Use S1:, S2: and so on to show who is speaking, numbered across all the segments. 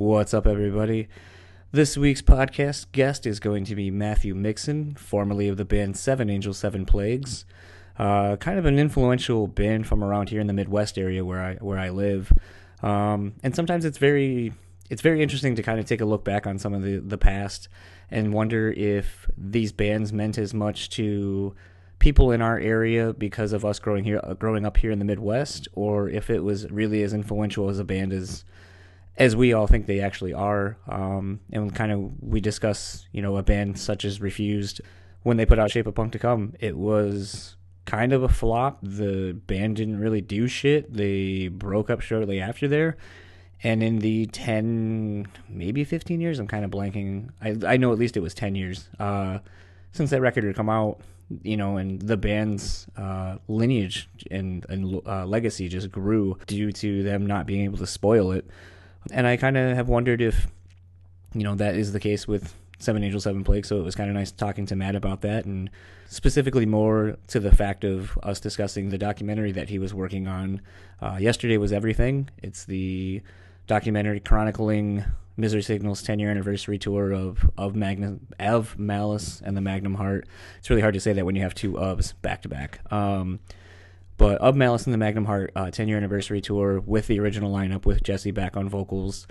S1: What's up, everybody? This week's podcast guest is going to be Matthew Mixon, formerly of the band Seven Angels, Seven Plagues. Uh, kind of an influential band from around here in the Midwest area where I where I live. Um, and sometimes it's very it's very interesting to kind of take a look back on some of the, the past and wonder if these bands meant as much to people in our area because of us growing here growing up here in the Midwest, or if it was really as influential as a band as as we all think they actually are. Um, and kind of we discuss, you know, a band such as Refused when they put out Shape of Punk to Come. It was kind of a flop. The band didn't really do shit. They broke up shortly after there. And in the 10, maybe 15 years, I'm kind of blanking. I, I know at least it was 10 years uh, since that record had come out, you know, and the band's uh, lineage and, and uh, legacy just grew due to them not being able to spoil it. And I kind of have wondered if, you know, that is the case with Seven Angels, Seven Plagues. So it was kind of nice talking to Matt about that, and specifically more to the fact of us discussing the documentary that he was working on. Uh, yesterday was everything. It's the documentary chronicling Misery Signal's 10 year anniversary tour of of Magnum of Malice and the Magnum Heart. It's really hard to say that when you have two ofs back to back. Um, but of Malice and the Magnum Heart uh, 10 year anniversary tour with the original lineup with Jesse back on vocals.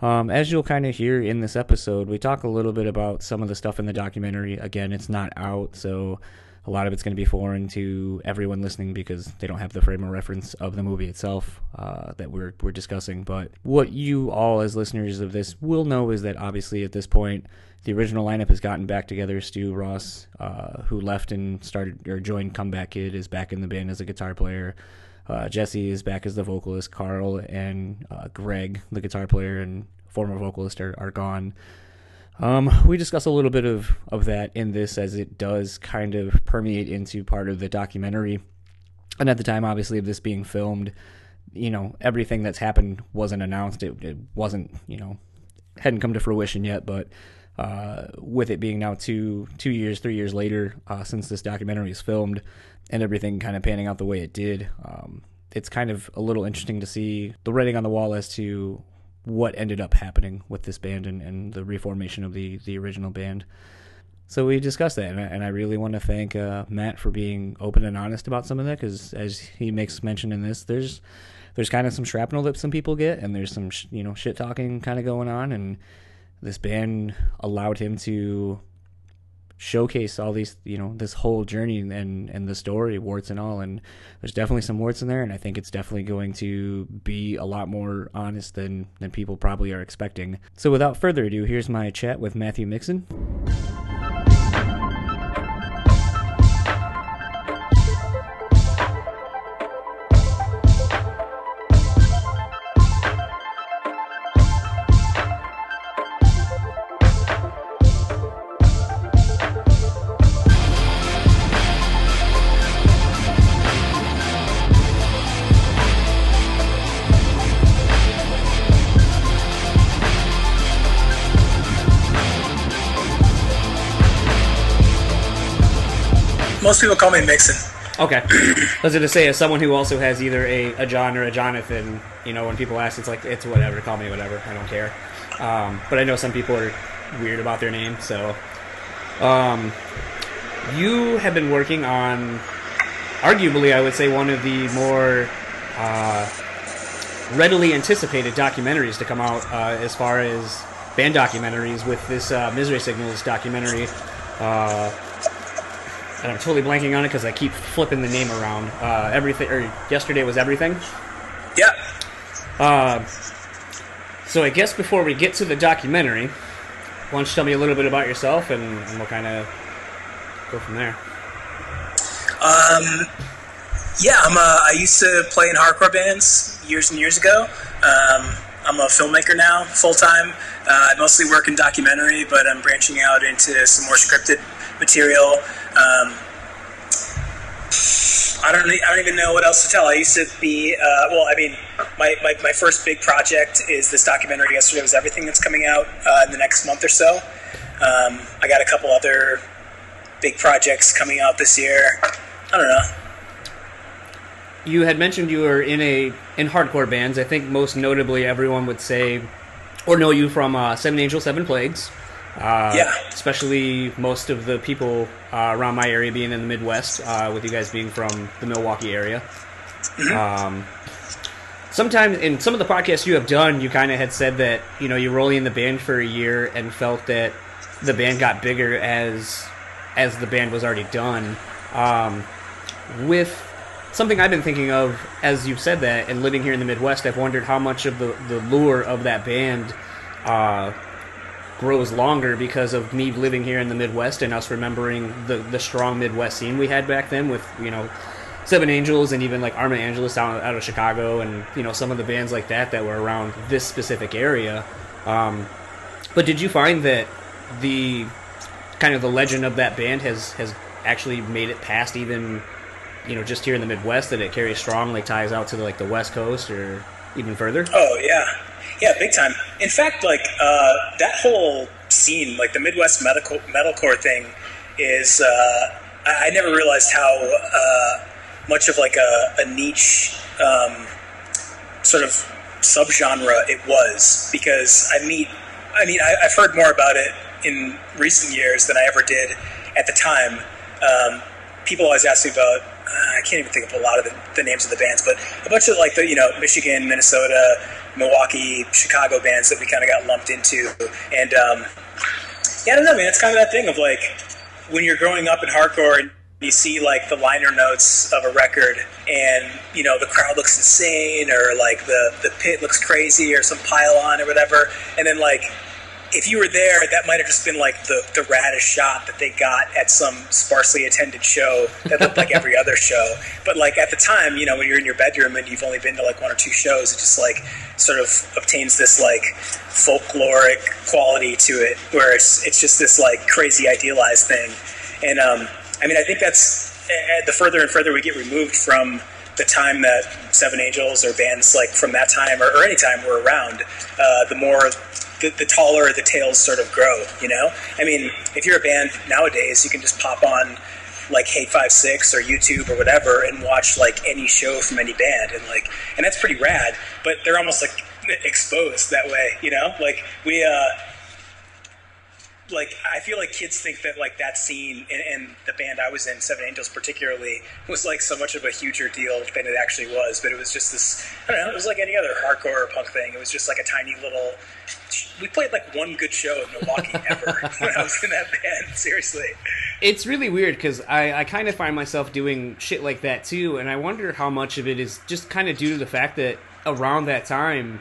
S1: Um, as you'll kind of hear in this episode, we talk a little bit about some of the stuff in the documentary. Again, it's not out, so a lot of it's going to be foreign to everyone listening because they don't have the frame of reference of the movie itself uh, that we're we're discussing. But what you all, as listeners of this, will know is that obviously at this point, the original lineup has gotten back together. Stu Ross, uh, who left and started or joined Comeback Kid, is back in the band as a guitar player. Uh, Jesse is back as the vocalist. Karl and uh, Greg, the guitar player and former vocalist, are, are gone. Um, we discuss a little bit of, of that in this as it does kind of permeate into part of the documentary. And at the time, obviously, of this being filmed, you know, everything that's happened wasn't announced. It, it wasn't, you know, hadn't come to fruition yet, but uh, with it being now two two years, three years later uh, since this documentary was filmed, and everything kind of panning out the way it did, um, it's kind of a little interesting to see the writing on the wall as to what ended up happening with this band and, and the reformation of the the original band. So we discussed that, and I, and I really want to thank uh, Matt for being open and honest about some of that, because as he makes mention in this, there's there's kind of some shrapnel that some people get, and there's some sh- you know shit talking kind of going on, and this band allowed him to showcase all these you know this whole journey and and the story warts and all and there's definitely some warts in there and i think it's definitely going to be a lot more honest than than people probably are expecting. So without further ado here's my chat with matthew mixon
S2: Most people call me Mixon.
S1: Okay. I was going to say, as someone who also has either a, a John or a Jonathan, you know, when people ask, it's like, it's whatever, call me whatever, I don't care. Um, but I know some people are weird about their name, so. Um, you have been working on, arguably, I would say, one of the more uh, readily anticipated documentaries to come out uh, as far as band documentaries with this uh, Misery Signals documentary. Uh, and I'm totally blanking on it because I keep flipping the name around. Uh, everything, or yesterday was everything.
S2: Yeah.
S1: Uh, so I guess before we get to the documentary, why don't you tell me a little bit about yourself and, and we'll kind of go from there.
S2: Um, yeah, I'm a, I used to play in hardcore bands years and years ago. Um, I'm a filmmaker now, full time. Uh, I mostly work in documentary, but I'm branching out into some more scripted material. Um, I don't. I don't even know what else to tell. I used to be. Uh, well, I mean, my, my, my first big project is this documentary. Yesterday was everything that's coming out uh, in the next month or so. Um, I got a couple other big projects coming out this year. I don't know.
S1: You had mentioned you were in a in hardcore bands. I think most notably, everyone would say or know you from uh, Seven Angels, Seven Plagues. Uh,
S2: Yeah.
S1: Especially most of the people uh, around my area being in the Midwest, uh, with you guys being from the Milwaukee area. Um, sometimes in some of the podcasts you have done, you kind of had said that you know you were only in the band for a year and felt that the band got bigger as as the band was already done. Um, with something I've been thinking of as you've said that, and living here in the Midwest, I've wondered how much of the the lure of that band. Uh, grows longer because of me living here in the Midwest and us remembering the the strong Midwest scene we had back then with you know Seven Angels and even like Arma Angelus out, out of Chicago and you know some of the bands like that that were around this specific area. Um, but did you find that the kind of the legend of that band has has actually made it past even you know just here in the Midwest that it carries strong like ties out to the, like the West Coast or even further?
S2: Oh yeah, yeah, big time. In fact, like uh, that whole scene, like the Midwest medical metalcore thing, is uh, I, I never realized how uh, much of like a, a niche um, sort of subgenre it was because I meet, I mean, I, I've heard more about it in recent years than I ever did at the time. Um, people always ask me about. Uh, I can't even think of a lot of the, the names of the bands, but a bunch of like the you know Michigan, Minnesota, Milwaukee, Chicago bands that we kind of got lumped into, and um, yeah, I don't know, man. It's kind of that thing of like when you're growing up in hardcore and you see like the liner notes of a record, and you know the crowd looks insane, or like the the pit looks crazy, or some pylon or whatever, and then like if you were there, that might have just been like the, the raddest shot that they got at some sparsely attended show that looked like every other show. But like at the time, you know, when you're in your bedroom and you've only been to like one or two shows, it just like sort of obtains this like folkloric quality to it, where it's it's just this like crazy idealized thing. And um, I mean, I think that's eh, the further and further we get removed from the time that Seven Angels or bands like from that time or, or any time were around, uh, the more the, the taller the tails sort of grow. You know, I mean, if you're a band nowadays, you can just pop on like Hate5six or YouTube or whatever and watch like any show from any band, and like, and that's pretty rad. But they're almost like exposed that way. You know, like we. uh like I feel like kids think that like that scene and, and the band I was in, Seven Angels particularly, was like so much of a huger deal than it actually was. But it was just this I don't know, it was like any other hardcore or punk thing. It was just like a tiny little we played like one good show in Milwaukee ever when I was in that band, seriously.
S1: It's really weird because I, I kind of find myself doing shit like that too, and I wonder how much of it is just kind of due to the fact that around that time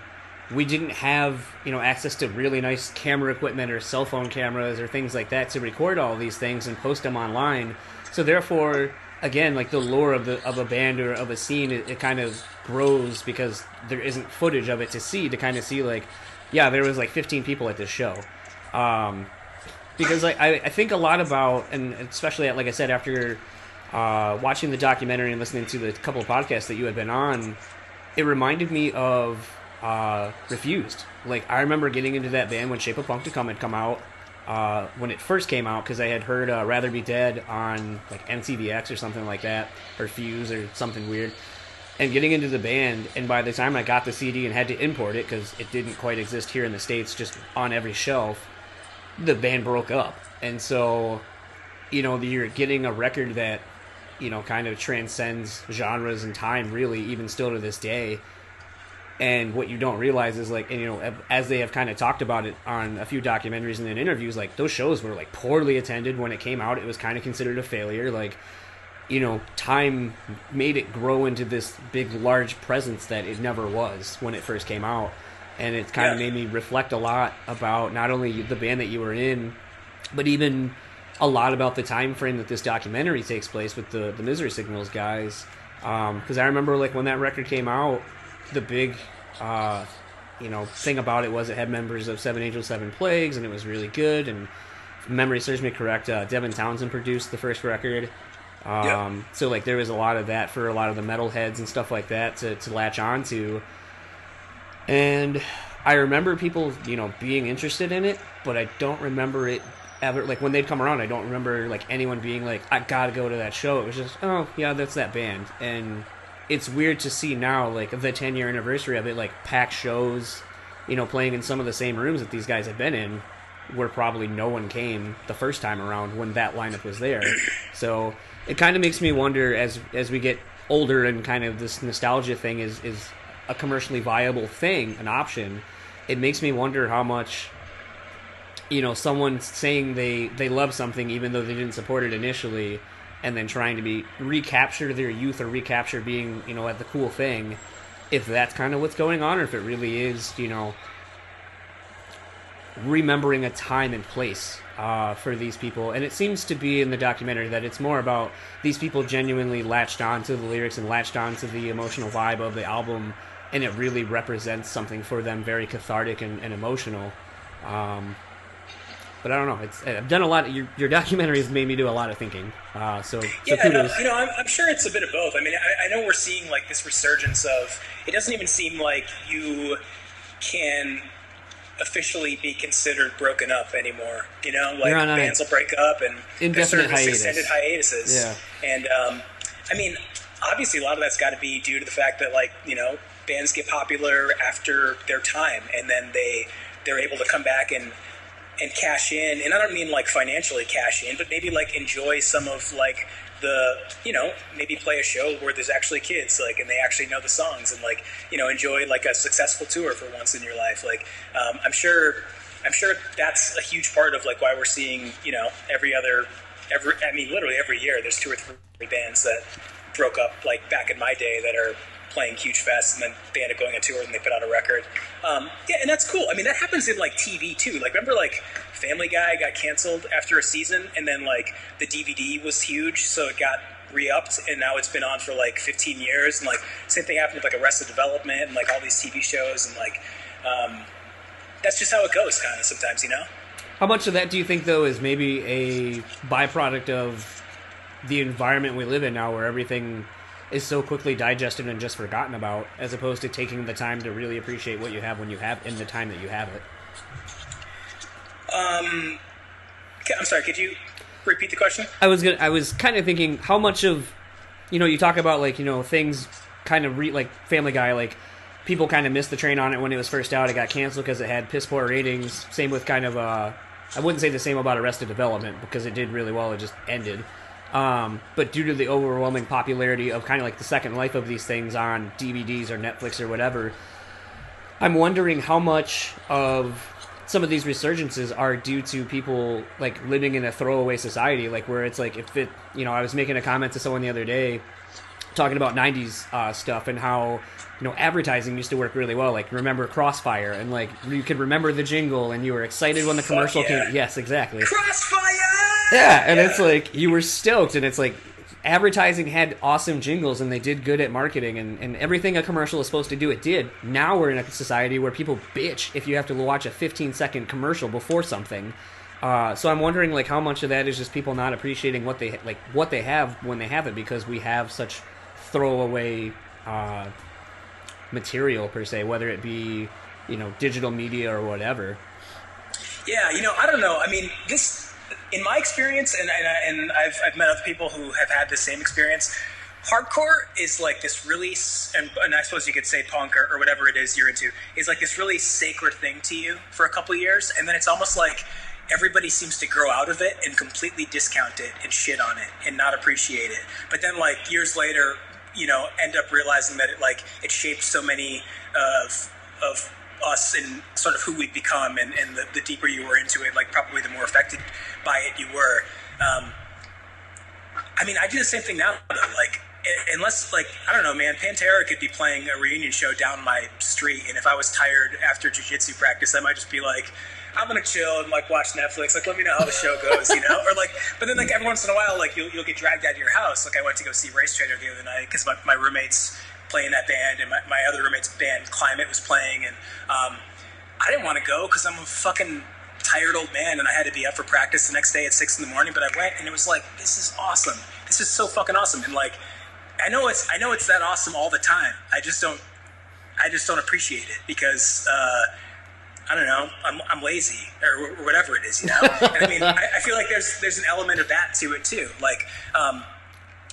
S1: we didn't have you know access to really nice camera equipment or cell phone cameras or things like that to record all these things and post them online. So therefore, again, like the lore of the of a band or of a scene, it, it kind of grows because there isn't footage of it to see to kind of see like, yeah, there was like 15 people at this show. Um, because like I, I think a lot about and especially like I said after uh, watching the documentary and listening to the couple podcasts that you had been on, it reminded me of uh, Refused. Like I remember getting into that band when Shape of Punk to Come had come out uh, when it first came out because I had heard uh, Rather Be Dead on like MTVX or something like that or Fuse or something weird. And getting into the band, and by the time I got the CD and had to import it because it didn't quite exist here in the states, just on every shelf, the band broke up. And so, you know, you're getting a record that, you know, kind of transcends genres and time, really, even still to this day. And what you don't realize is like, and you know, as they have kind of talked about it on a few documentaries and in interviews, like those shows were like poorly attended when it came out. It was kind of considered a failure. Like, you know, time made it grow into this big, large presence that it never was when it first came out. And it kind of
S2: Yeah.
S1: made me reflect a lot about not only the band that you were in, but even a lot about the time frame that this documentary takes place with the the Misery Signals guys. Um, because I remember like when that record came out, the big, uh, you know, thing about it was it had members of Seven Angels, Seven Plagues, and it was really good. And memory serves me correct, uh, Devin Townsend produced the first record. Um, So like there was a lot of that for a lot of the metal heads and stuff like that to, to latch on to. And I remember people, you know, being interested in it, but I don't remember it ever. Like when they'd come around, I don't remember like anyone being like, "I gotta go to that show." It was just, "Oh, yeah, that's that band." And it's weird to see now, like the 10 year anniversary of it, like packed shows you know, playing in some of the same rooms that these guys have been in, where probably no one came the first time around when that lineup was there. So it kind of makes me wonder as as we get older and kind of this nostalgia thing is is a commercially viable thing, an option. It makes me wonder how much you know someone saying they they love something even though they didn't support it initially and then trying to be recapture their youth or recapture being you know at the cool thing if that's kind of what's going on or if it really is you know remembering a time and place uh, for these people. And it seems to be in the documentary that it's more about these people genuinely latched on to the lyrics and latched on to the emotional vibe of the album and it really represents something for them very cathartic and, and emotional. Um, but I don't know. It's I've done a lot. Of, your your documentary has made me do a lot of thinking. Uh, so, so
S2: yeah,
S1: kudos.
S2: You know, I'm, I'm, sure it's a bit of both. I mean, I, I, know we're seeing like this resurgence of. It doesn't even seem like you can officially be considered broken up anymore. You know, like bands will break up and
S1: indefinite hiatus.
S2: extended hiatuses.
S1: Yeah,
S2: and um, I mean, obviously, a lot of that's got to be due to the fact that like you know bands get popular after their time, and then they they're able to come back and and cash in, and I don't mean like financially cash in, but maybe like enjoy some of like the you know maybe play a show where there's actually kids like and they actually know the songs and like you know enjoy like a successful tour for once in your life. Like um, i'm sure i'm sure that's a huge part of like why we're seeing you know every other every i mean literally every year there's two or three bands that broke up like back in my day that are playing huge fests and then they end up going on tour and they put out a record. Um, yeah, and that's cool. I mean, that happens in like TV too. Like, remember like Family Guy got canceled after a season and then like the DVD was huge, so it got re-upped and now it's been on for like 15 years and like same thing happened with like Arrested Development and like all these TV shows and like um, that's just how it goes kind of sometimes, you know.
S1: How much of that do you think though is maybe a byproduct of the environment we live in now, where everything is so quickly digested and just forgotten about, as opposed to taking the time to really appreciate what you have when you have in the time that you have it.
S2: Um, I'm sorry. Could you repeat the question?
S1: I was gonna. I was kind of thinking how much of, you know, you talk about like you know things kind of re, like Family Guy, like people kind of missed the train on it when it was first out. It got canceled because it had piss poor ratings. Same with kind of uh, I wouldn't say the same about Arrested Development because it did really well. It just ended. Um, but due to the overwhelming popularity of kind of like the second life of these things on DVDs or Netflix or whatever, I'm wondering how much of some of these resurgences are due to people like living in a throwaway society, like where it's like if it, you know, I was making a comment to someone the other day talking about 90s uh, stuff and how you know advertising used to work really well like remember crossfire and like you could remember the jingle and you were excited when the commercial
S2: yeah.
S1: came yes exactly
S2: crossfire
S1: yeah, and yeah. it's like you were stoked, and it's like advertising had awesome jingles and they did good at marketing and, and everything a commercial is supposed to do it did. Now we're in a society where people bitch if you have to watch a 15 second commercial before something. Uh, so i'm wondering like how much of that is just people not appreciating what they like what they have when they have it because we have such throwaway uh, material per se whether it be you know digital media or whatever.
S2: Yeah you know i don't know. I mean this in my experience, and, and, and I've, I've met other people who have had the same experience, hardcore is like this really, and, and, I suppose you could say punk or, or, whatever it is you're into, is like this really sacred thing to you for a couple years, and then it's almost like everybody seems to grow out of it and completely discount it and shit on it and not appreciate it. But then like years later, you know, end up realizing that it like it shaped so many of of us and sort of who we've become, and, and the, the, deeper you were into it, like probably the more affected by it you were. Um, I mean, I do the same thing now. Though. Like, unless like I don't know, man, Pantera could be playing a reunion show down my street, and if I was tired after jujitsu practice, I might just be like. I'm gonna chill and like watch Netflix. Like, let me know how the show goes, you know. Or like, but then like every once in a while, like you'll, you'll get dragged out of your house. Like I went to go see Race Trader the other night because my, my roommates playing that band, and my, my other roommate's band Climate was playing, and um, I didn't want to go because I'm a fucking tired old man, and I had to be up for practice the next day at six in the morning. But I went, and it was like, this is awesome. This is so fucking awesome, and like, I know it's I know it's that awesome all the time. I just don't I just don't appreciate it because. Uh, I don't know. I'm, I'm lazy or, whatever it is, you know. and I mean, I, I, feel like there's there's an element of that to it too. Like, um,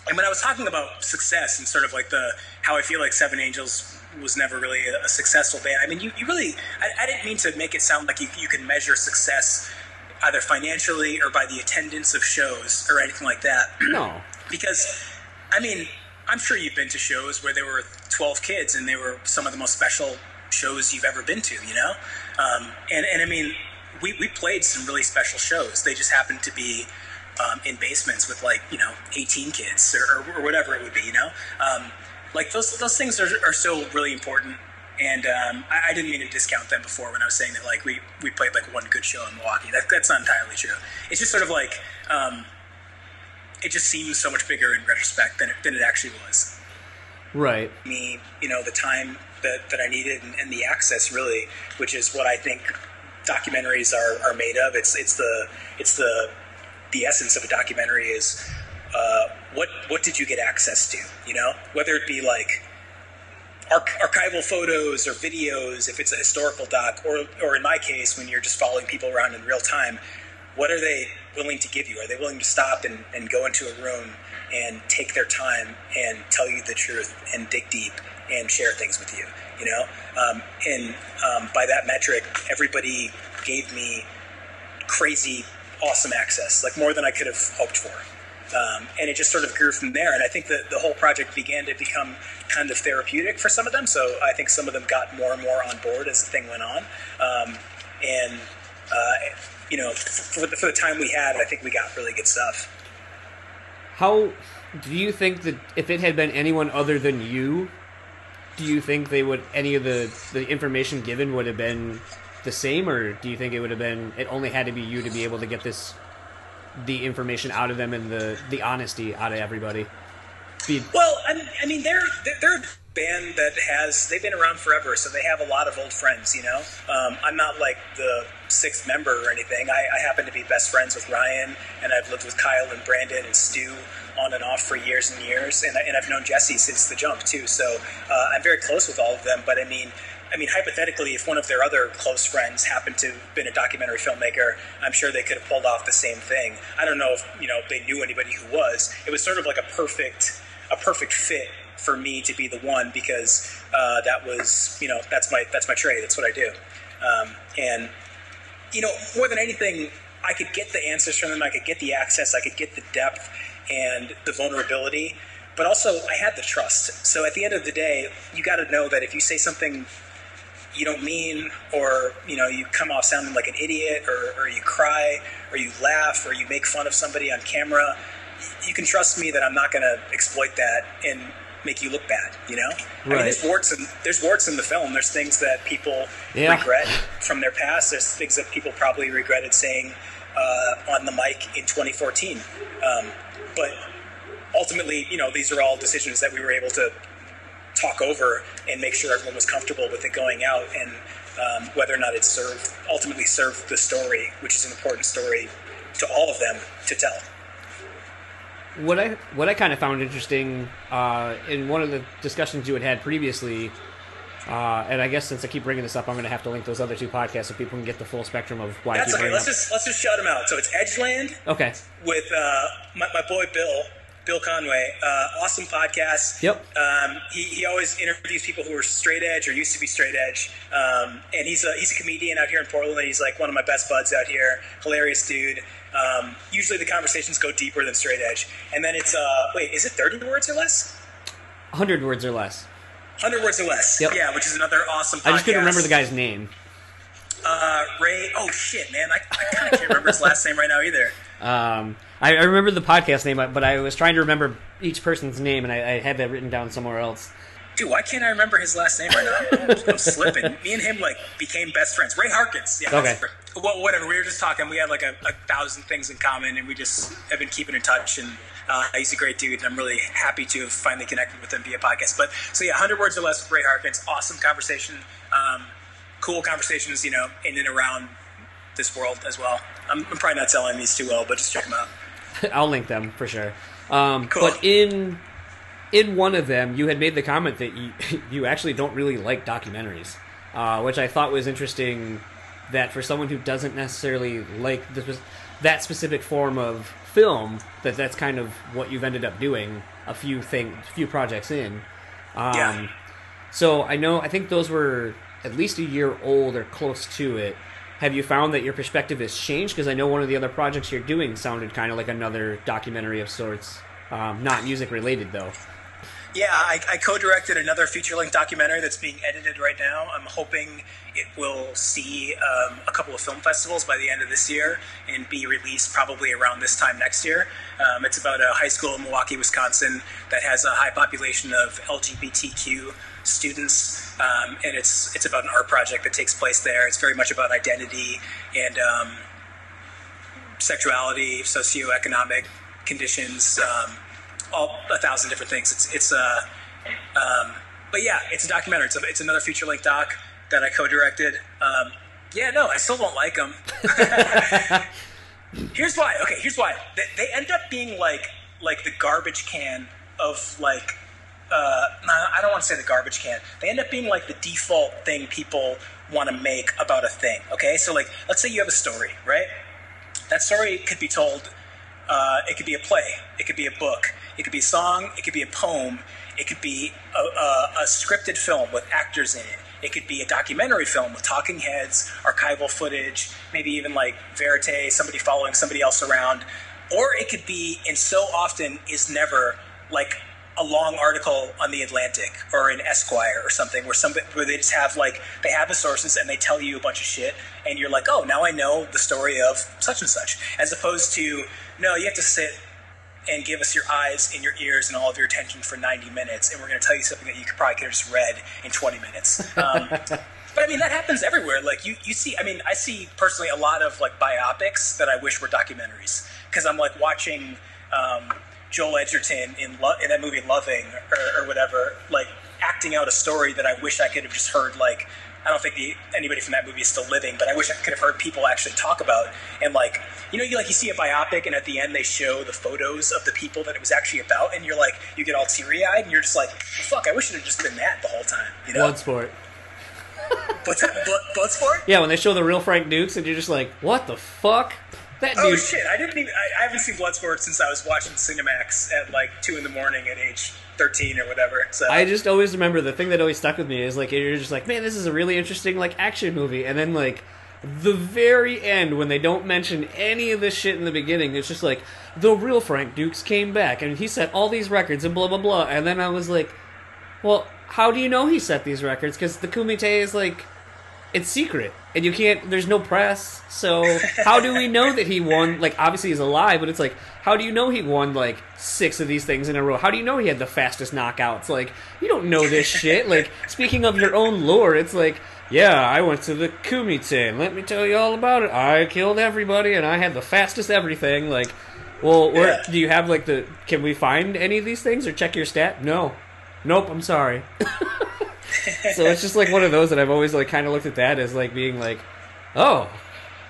S2: and when I was talking about success and sort of like the how I feel like Seven Angels was never really a, successful band. I mean, you, you really, I, I, didn't mean to make it sound like you, you can measure success either financially or by the attendance of shows or anything like that.
S1: No.
S2: because, I mean, I'm sure you've been to shows where there were 12 kids and they were some of the most special shows you've ever been to, you know? Um, and, and I mean, we, we played some really special shows. They just happened to be um, in basements with like, you know, 18 kids or, or, or whatever it would be, you know? Um, like those, those things are, are still really important. And um, I, I, didn't mean to discount them before when I was saying that like we, we played like one good show in Milwaukee. That, that's not entirely true. It's just sort of like um, it just seems so much bigger in retrospect than it, than it actually was.
S1: Right.
S2: Me, you know, the time that, that I needed and, and the access really, which is what I think documentaries are, are made of. It's it's the it's the the essence of a documentary is what what did you get access to? You know, whether it be like arch- archival photos or videos, if it's a historical doc, or or in my case, when you're just following people around in real time, what are they willing to give you? Are they willing to stop and, and go into a room and take their time and tell you the truth and dig deep and share things with you? You know, um, and um, by that metric, everybody gave me crazy, awesome access, like more than I could have hoped for. Um, and it just sort of grew from there. And I think that the whole project began to become kind of therapeutic for some of them. So I think some of them got more and more on board as the thing went on. Um, and, uh, you know, for the, for the time we had, I think we got really good stuff.
S1: How do you think that if it had been anyone other than you, do you think they would any of the the information given would have been the same, or do you think it would have been it only had to be you to be able to get this the information out of them and the the honesty out of everybody?
S2: Be- well, I, I mean, they're they're a band that has they've been around forever, so they have a lot of old friends. You know, um, I'm not like the sixth member or anything. I, I, happen to be best friends with Ryan, and I've lived with Kyle and Brandon and Stu on and off for years and years, and, and I've known Jesse since the jump too. So uh, I'm very close with all of them. But I mean, I mean, hypothetically, if one of their other close friends happened to have been a documentary filmmaker, I'm sure they could have pulled off the same thing. I don't know if you know they knew anybody who was. It was sort of like a perfect, a perfect fit for me to be the one because uh, that was, you know, that's my that's my trade. That's what I do. Um, and you know, more than anything, I could get the answers from them. I could get the access. I could get the depth and the vulnerability. But also, I had the trust. So at the end of the day, you got to know that if you say something you don't mean, or you know, you come off sounding like an idiot, or, or you cry, or you laugh, or you make fun of somebody on camera, you can trust me that I'm not going to exploit that and make you look bad. You know, right. I mean, there's warts in there's warts in the film. There's things that people yeah. regret from their past. There's things that people probably regretted saying uh, on the mic in 2014. Um, but ultimately, you know, these are all decisions that we were able to talk over and make sure everyone was comfortable with it going out and um, whether or not it served ultimately served the story, which is an important story to all of them to tell.
S1: What I what I kind of found interesting uh, in one of the discussions you had had previously, uh, and I guess since I keep bringing this up, I'm going to have to link those other two podcasts so people can get the full spectrum of why.
S2: That's
S1: okay.
S2: Let's
S1: up.
S2: just let's just shout them out. So it's Edgeland.
S1: Okay.
S2: With uh, my, my boy Bill, Bill Conway. Uh, awesome podcast.
S1: Yep.
S2: Um, he, he always interviews people who are straight edge or used to be straight edge. Um, and he's a, he's a comedian out here in Portland. He's like one of my best buds out here. Hilarious dude. Um, usually the conversations go deeper than straight edge. And then it's, uh, wait, is it 30 words or less?
S1: 100 words or less.
S2: 100 words or less. Yep. Yeah, which is another awesome podcast.
S1: I just couldn't remember the guy's name.
S2: Uh, Ray. Oh, shit, man. I, I kind of can't remember his last name right now either.
S1: Um, I, I, remember the podcast name, but I was trying to remember each person's name, and I, I had that written down somewhere else.
S2: Dude, why can't I remember his last name right now? I'm slipping. Me and him like became best friends. Ray Harkins. Yeah.
S1: Okay.
S2: Well, whatever. We were just talking. We had like a, a, thousand things in common, and we just have been keeping in touch. And uh, he's a great dude, and I'm really happy to have finally connected with him via podcast. But so yeah, 100 words or less with Ray Harkins. Awesome conversation. Um, cool conversations, you know, in and around this world as well. I'm, I'm probably not selling these too well, but just check them out.
S1: I'll link them for sure. Um,
S2: cool.
S1: But in in one of them, you had made the comment that you you actually don't really like documentaries, uh, which I thought was interesting. That for someone who doesn't necessarily like this, that specific form of film, that that's kind of what you've ended up doing a few thing, few projects in. Um,
S2: yeah.
S1: So I know I think those were at least a year old or close to it. Have you found that your perspective has changed? Because I know one of the other projects you're doing sounded kind of like another documentary of sorts, um, not music related though.
S2: Yeah, I, I co-directed another feature-length documentary that's being edited right now. I'm hoping it will see um, a couple of film festivals by the end of this year and be released probably around this time next year. Um, it's about a high school in Milwaukee, Wisconsin that has a high population of LGBTQ students, um, and it's it's about an art project that takes place there. It's very much about identity and um, sexuality, socioeconomic conditions. Um, all a thousand different things. It's it's uh, um, but yeah, it's a documentary. It's, a, it's another feature length doc that I co-directed. Um, yeah, no, I still don't like them. here's why. Okay, here's why. They, they, end up being like like the garbage can of like. Uh, I don't want to say the garbage can. They end up being like the default thing people want to make about a thing. Okay, so like, let's say you have a story, right? That story could be told. Uh, it could be a play. It could be a book. It could be a song. It could be a poem. It could be a, a, a scripted film with actors in it. It could be a documentary film with talking heads, archival footage, maybe even like verite, somebody following somebody else around. Or it could be, and so often is never, like a long article on the Atlantic or in Esquire or something where somebody where they just have like they have the sources and they tell you a bunch of shit and you're like, oh, now I know the story of such and such, as opposed to no, you have to sit and give us your eyes and your ears and all of your attention for 90 minutes, and we're going to tell you something that you could probably could have just read in 20 minutes. Um, but I mean, that happens everywhere. Like you, you see, I mean, I see personally a lot of like biopics that I wish were documentaries because I'm like watching um, Joel Edgerton in Lo- in that movie Loving or, or whatever, like acting out a story that I wish I could have just heard like I don't think the, anybody from that movie is still living, but I wish I could have heard people actually talk about and like you know you like you see a biopic and at the end they show the photos of the people that it was actually about and you're like you get all teary eyed and you're just like fuck I wish it had just been that the whole time you know
S1: Bloodsport.
S2: What's that? Bloodsport?
S1: Yeah, when they show the real Frank Dux and you're just like what the fuck. That
S2: Oh shit! I didn't even. I, I haven't seen Bloodsport since I was watching Cinemax at like two in the morning at age thirteen or whatever. So
S1: I just always remember the thing that always stuck with me is like you're just like, man, this is a really interesting like action movie, and then like the very end when they don't mention any of this shit in the beginning, it's just like the real Frank Dux came back and he set all these records and blah blah blah, and then I was like, well, how do you know he set these records? Because the Kumite is like. It's secret, and you can't. There's no press, so how do we know that he won? Like, obviously he's alive, but it's like, how do you know he won like six of these things in a row? How do you know he had the fastest knockouts? Like, you don't know this shit. Like, speaking of your own lore, it's like, yeah, I went to the Kumite, and let me tell you all about it. I killed everybody, and I had the fastest everything. Like, well, where
S2: Yeah.
S1: do you have like the? Can we find any of these things or check your stat? No, nope. I'm sorry. so it's just like one of those that I've always like kind of looked at that as like being like, oh,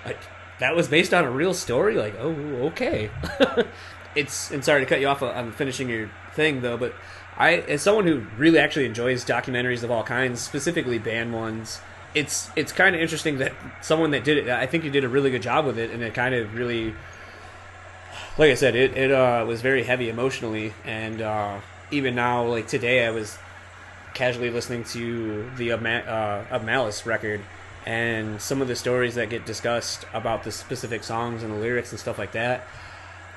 S1: like, that was based on a real story. Like, oh, okay. it's and sorry to cut you off on finishing your thing though, but I, as someone who really actually enjoys documentaries of all kinds, specifically band ones, it's it's kind of interesting that someone that did it. I think you did a really good job with it, and it kind of really, like I said, it it uh, was very heavy emotionally, and uh, even now, like today, I was casually listening to the uh, Malice record and some of the stories that get discussed about the specific songs and the lyrics and stuff like that.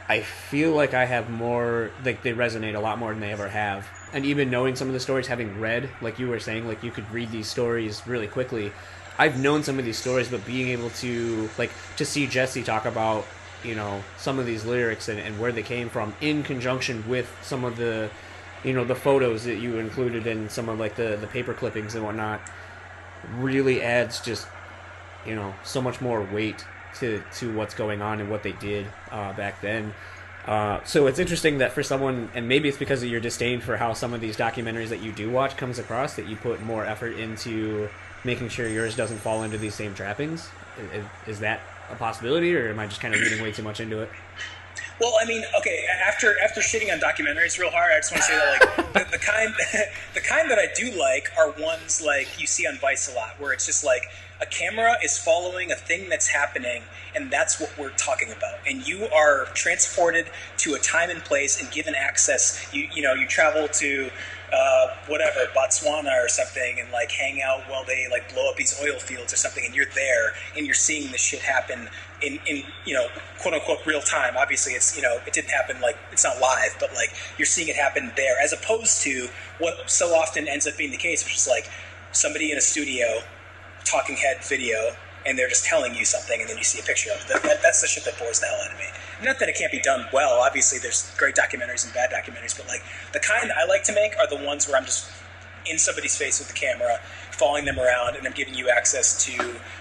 S1: I feel like I have more, like they resonate a lot more than they ever have. And even knowing some of the stories, having read, like you were saying, like you could read these stories really quickly. I've known some of these stories, but being able to, like, to see Jesse talk about, you know, some of these lyrics and, and where they came from in conjunction with some of the, you know, the photos that you included in some of, like, the, the paper clippings and whatnot, really adds just, you know, so much more weight to, to what's going on and what they did uh, back then. Uh, so it's interesting that for someone, and maybe it's because of your disdain for how some of these documentaries that you do watch comes across, that you put more effort into making sure yours doesn't fall into these same trappings. Is, is that a possibility, or am I just kind of reading way too much into it?
S2: Well, I mean, okay. After after shitting on documentaries real hard, I just want to say that like the, the kind the kind that I do like are ones like you see on Vice a lot, where it's just like a camera is following a thing that's happening, and that's what we're talking about. And you are transported to a time and place and given access. You you know you travel to uh, whatever Botswana or something and like hang out while they like blow up these oil fields or something, and you're there and you're seeing this shit happen in in you know quote unquote real time. Obviously, it's you know it didn't happen like it's not live, but like you're seeing it happen there, as opposed to what so often ends up being the case, which is like somebody in a studio talking head video and they're just telling you something, and then you see a picture of it. That, that, that's the shit that bores the hell out of me. Not that it can't be done well. Obviously, there's great documentaries and bad documentaries, but like the kind I like to make are the ones where I'm just in somebody's face with the camera, following them around, and I'm giving you access to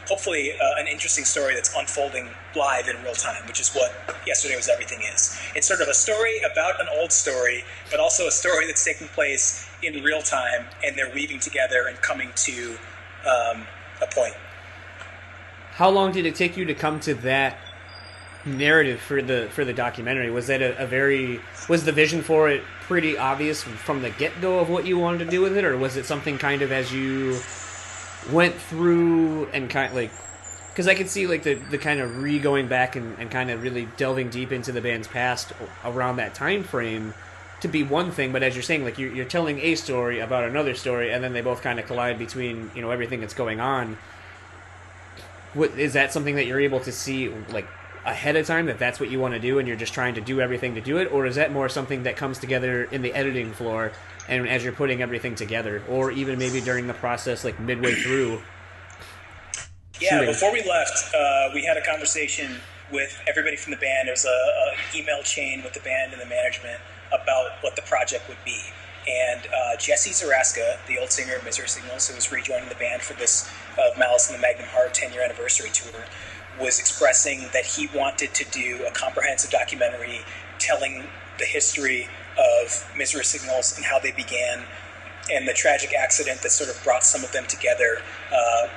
S2: hopefully uh, an interesting story that's unfolding live in real time, which is what Yesterday Was Everything is. It's sort of a story about an old story, but also a story that's taking place in real time, and they're weaving together and coming to um, a point.
S1: How long did it take you to come to that narrative for the for the documentary? Was that a, a very was the vision for it pretty obvious from the get go of what you wanted to do with it, or was it something kind of as you went through and kind of like because I could see like the, the kind of re going back and, and kind of really delving deep into the band's past around that time frame to be one thing, but as you're saying, like you're, you're telling a story about another story, and then they both kind of collide between you know everything that's going on. What is that something that you're able to see like ahead of time that that's what you want to do, and you're just trying to do everything to do it, or is that more something that comes together in the editing floor and as you're putting everything together, or even maybe during the process, like midway through?
S2: Yeah, shooting? before we left, uh, we had a conversation with everybody from the band. There was a, a email chain with the band and the management about what the project would be. And uh, Jesse Zaraska, the old singer of Misery Signals, who was rejoining the band for this uh, Malice in the Magnum Heart 10 year anniversary tour, was expressing that he wanted to do a comprehensive documentary telling the history of Misery Signals and how they began and the tragic accident that sort of brought some of them together, uh,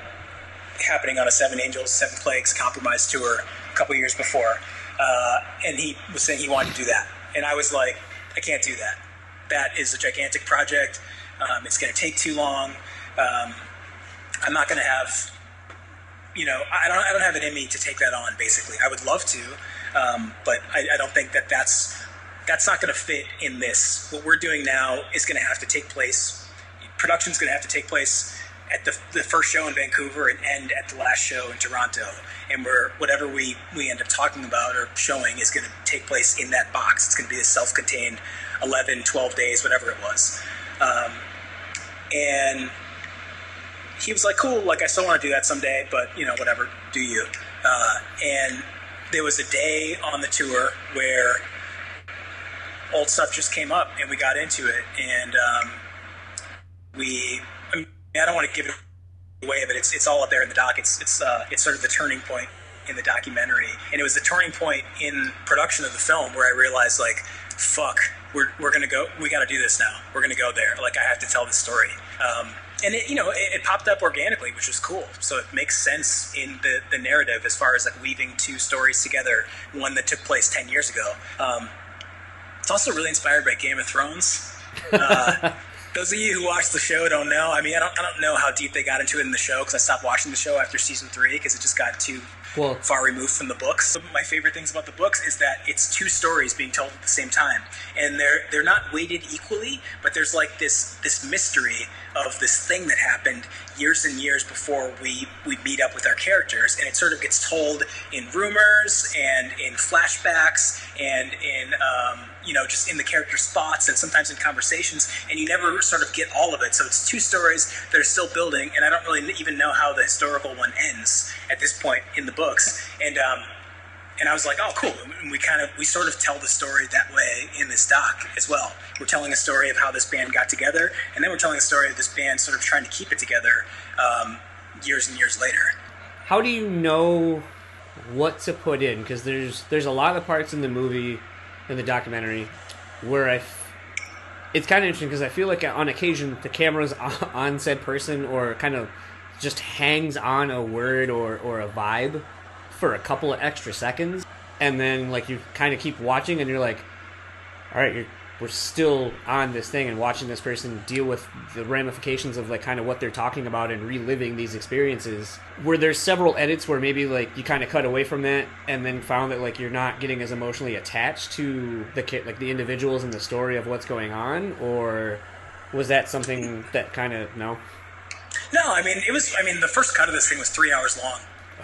S2: happening on a Seven Angels, Seven Plagues compromise tour a couple years before. Uh, and he was saying he wanted to do that. And I was like, I can't do that that is a gigantic project. Um, it's going to take too long. Um, I'm not going to have, you know, I don't, I don't have it in me to take that on. Basically, I would love to, um, but I, I, don't think that that's that's not going to fit in this. What we're doing now is going to have to take place. Production's going to have to take place at the, the first show in Vancouver and end at the last show in Toronto. And we're whatever we we end up talking about or showing is going to take place in that box. It's going to be a self-contained 11, 12 days, whatever it was. Um, and he was like, cool, like I still want to do that someday, but you know, whatever, do you? Uh, and there was a day on the tour where old stuff just came up and we got into it. And um, we, I, mean, I don't want to give it away, but it's, it's all up there in the doc. It's, it's, uh, it's sort of the turning point in the documentary. And it was the turning point in production of the film where I realized, like, fuck, we're, we're gonna go. We got to do this now. We're gonna go there. Like I have to tell this story. Um, and it, you know, it, it, popped up organically, which was cool. So it makes sense in the, the narrative as far as like weaving two stories together. One that took place ten years ago. Um, it's also really inspired by Game of Thrones. Uh, those of you who watch the show don't know. I mean, I don't, I don't know how deep they got into it in the show because I stopped watching the show after season three because it just got too well, far removed from the books. Some of my favorite things about the books is that it's two stories being told at the same time, and they're they're not weighted equally, but there's like this this mystery of this thing that happened years and years before we we meet up with our characters, and it sort of gets told in rumors and in flashbacks and in um, you know just in the character spots and sometimes in conversations, and you never sort of get all of it. So it's two stories that are still building, and I don't really even know how the historical one ends at this point in the books, and. Um, and I was like, oh, cool. And we kind of we sort of tell the story that way in this doc as well. We're telling a story of how this band got together, and then we're telling a story of this band sort of trying to keep it together um, years and years later.
S1: How do you know what to put in? Because there's there's a lot of parts in the movie, in the documentary, where I. it's kind of interesting because I feel like on occasion the camera's on said person or kind of just hangs on a word or, or a vibe for a couple of extra seconds, and then like you kind of keep watching, and you're like, all right, we're still on this thing and watching this person deal with the ramifications of like kind of what they're talking about and reliving these experiences were there several edits where maybe like you kind of cut away from that and then found that like you're not getting as emotionally attached to the like the individuals and the story of what's going on or Was that something that kind of no?
S2: No, I mean it was. I mean the first cut of this thing was three hours long,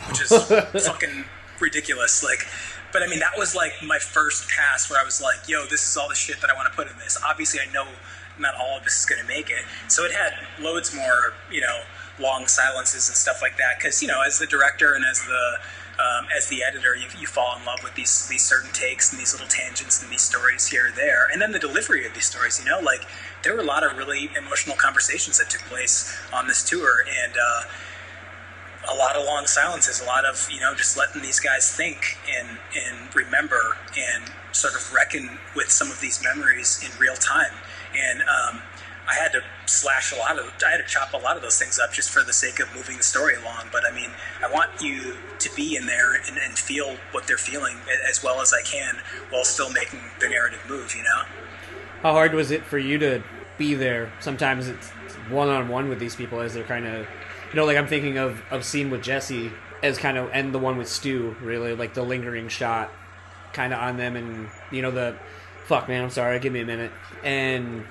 S2: which is fucking ridiculous. Like, but I mean that was like my first pass where I was like, "Yo, this is all the shit that I want to put in this." Obviously, I know not all of this is going to make it, so it had loads more, you know, long silences and stuff like that. Because you know, as the director and as the um, as the editor, you, you fall in love with these these certain takes and these little tangents and these stories here or there, and then the delivery of these stories. You know, like there were a lot of really emotional conversations that took place on this tour, and uh, a lot of long silences, a lot of you know just letting these guys think and and remember and sort of reckon with some of these memories in real time, and um, I had to slash a lot of, I had to chop a lot of those things up just for the sake of moving the story along. But I mean, I want you to be in there and, and feel what they're feeling as well as I can while still making the narrative move, you know?
S1: How hard was it for you to be there? Sometimes it's one on one with these people as they're kind of, you know, like I'm thinking of, of scene with Jesse as kind of, and the one with Stu, really, like the lingering shot kind of on them and, you know, the, fuck man, I'm sorry, give me a minute. And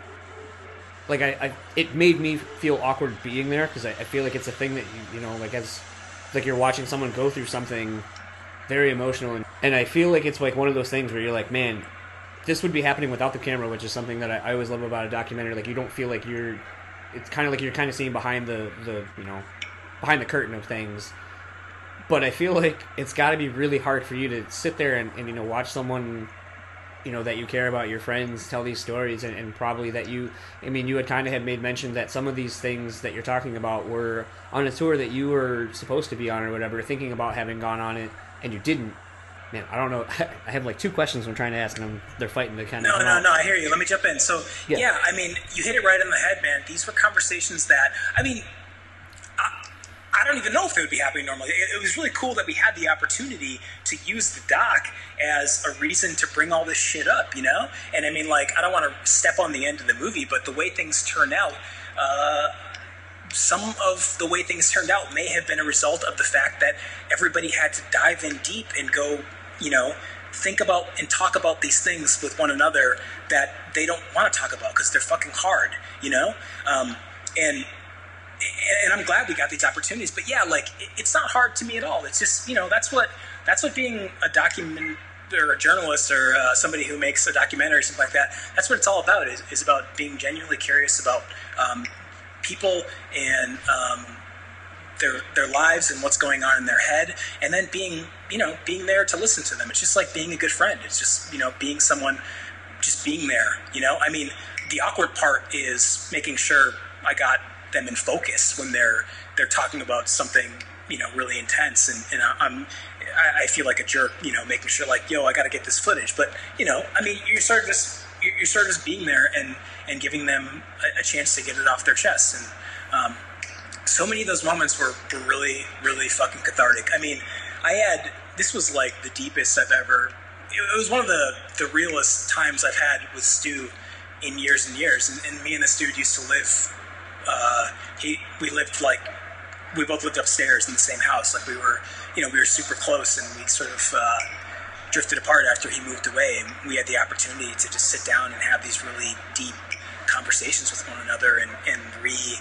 S1: like I, I it made me feel awkward being there because I, I, feel like it's a thing that you you know like as like you're watching someone go through something very emotional and, and I feel like it's like one of those things where you're like man this would be happening without the camera which is something that I, I always love about a documentary like you don't feel like you're it's kind of like you're kind of seeing behind the the you know behind the curtain of things. But I feel like it's got to be really hard for you to sit there and, and you know watch someone you know that you care about your friends tell these stories and, and probably that you i mean you had kind of had made mention that some of these things that you're talking about were on a tour that you were supposed to be on or whatever thinking about having gone on it and you didn't man i don't know i have like two questions i'm trying to ask and I'm, they're fighting to kind
S2: of
S1: no
S2: no no i hear you let me jump in so yeah. yeah i mean you hit it right on the head man these were conversations that i mean I don't even know if they would be happening normally. It, it, was really cool that we had the opportunity to use the doc as a reason to bring all this shit up, you know? And I mean, like, I don't want to step on the end of the movie, but the way things turn out, uh, some of the way things turned out may have been a result of the fact that everybody had to dive in deep and go, you know, think about and talk about these things with one another that they don't want to talk about because they're fucking hard, you know? Um, and and I'm glad we got these opportunities. But yeah, like it's not hard to me at all. It's just you know that's what that's what being a document or a journalist or uh, somebody who makes a documentary or something like that. That's what it's all about. Is, is about being genuinely curious about um, people and um, their their lives and what's going on in their head, and then being you know being there to listen to them. It's just like being a good friend. It's just you know being someone, just being there. You know, I mean, the awkward part is making sure I got them in focus when they're they're talking about something you know really intense and, and I'm I, feel like a jerk you know making sure like yo I got to get this footage but you know I mean you're sort of just you're sort of just being there and and giving them a, a chance to get it off their chest and um, so many of those moments were, were really really fucking cathartic I mean I had this was like the deepest I've ever it was one of the the realest times I've had with Stu in years and years and, and me and this dude used to live uh, he we lived like we both lived upstairs in the same house. Like we were, you know, we were super close, and we sort of uh, drifted apart after he moved away. And we had the opportunity to just sit down and have these really deep conversations with one another and, and re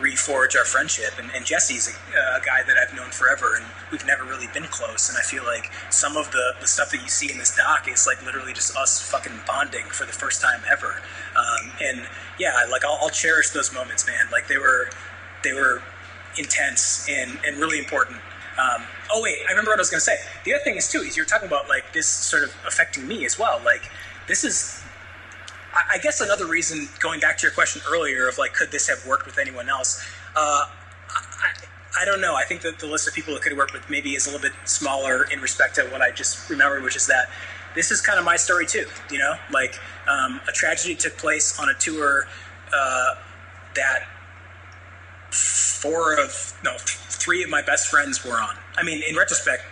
S2: reforge our friendship. And, and Jesse's a, a, guy that I've known forever, and we've never really been close. And I feel like some of the, the stuff that you see in this doc is like literally just us fucking bonding for the first time ever. Um, and yeah, like I'll, I'll cherish those moments, man. Like they were, they were intense and, and really important. Um, oh wait, I remember what I was going to say. The other thing is too is you're talking about like this sort of affecting me as well. Like this is I guess another reason, going back to your question earlier of like, could this have worked with anyone else? Uh, I, I, don't know. I think that the list of people it could have worked with maybe is a little bit smaller in respect to what I just remembered, which is that this is kind of my story too. You know, like um, a tragedy took place on a tour uh, that four of no three of my best friends were on. I mean, in retrospect,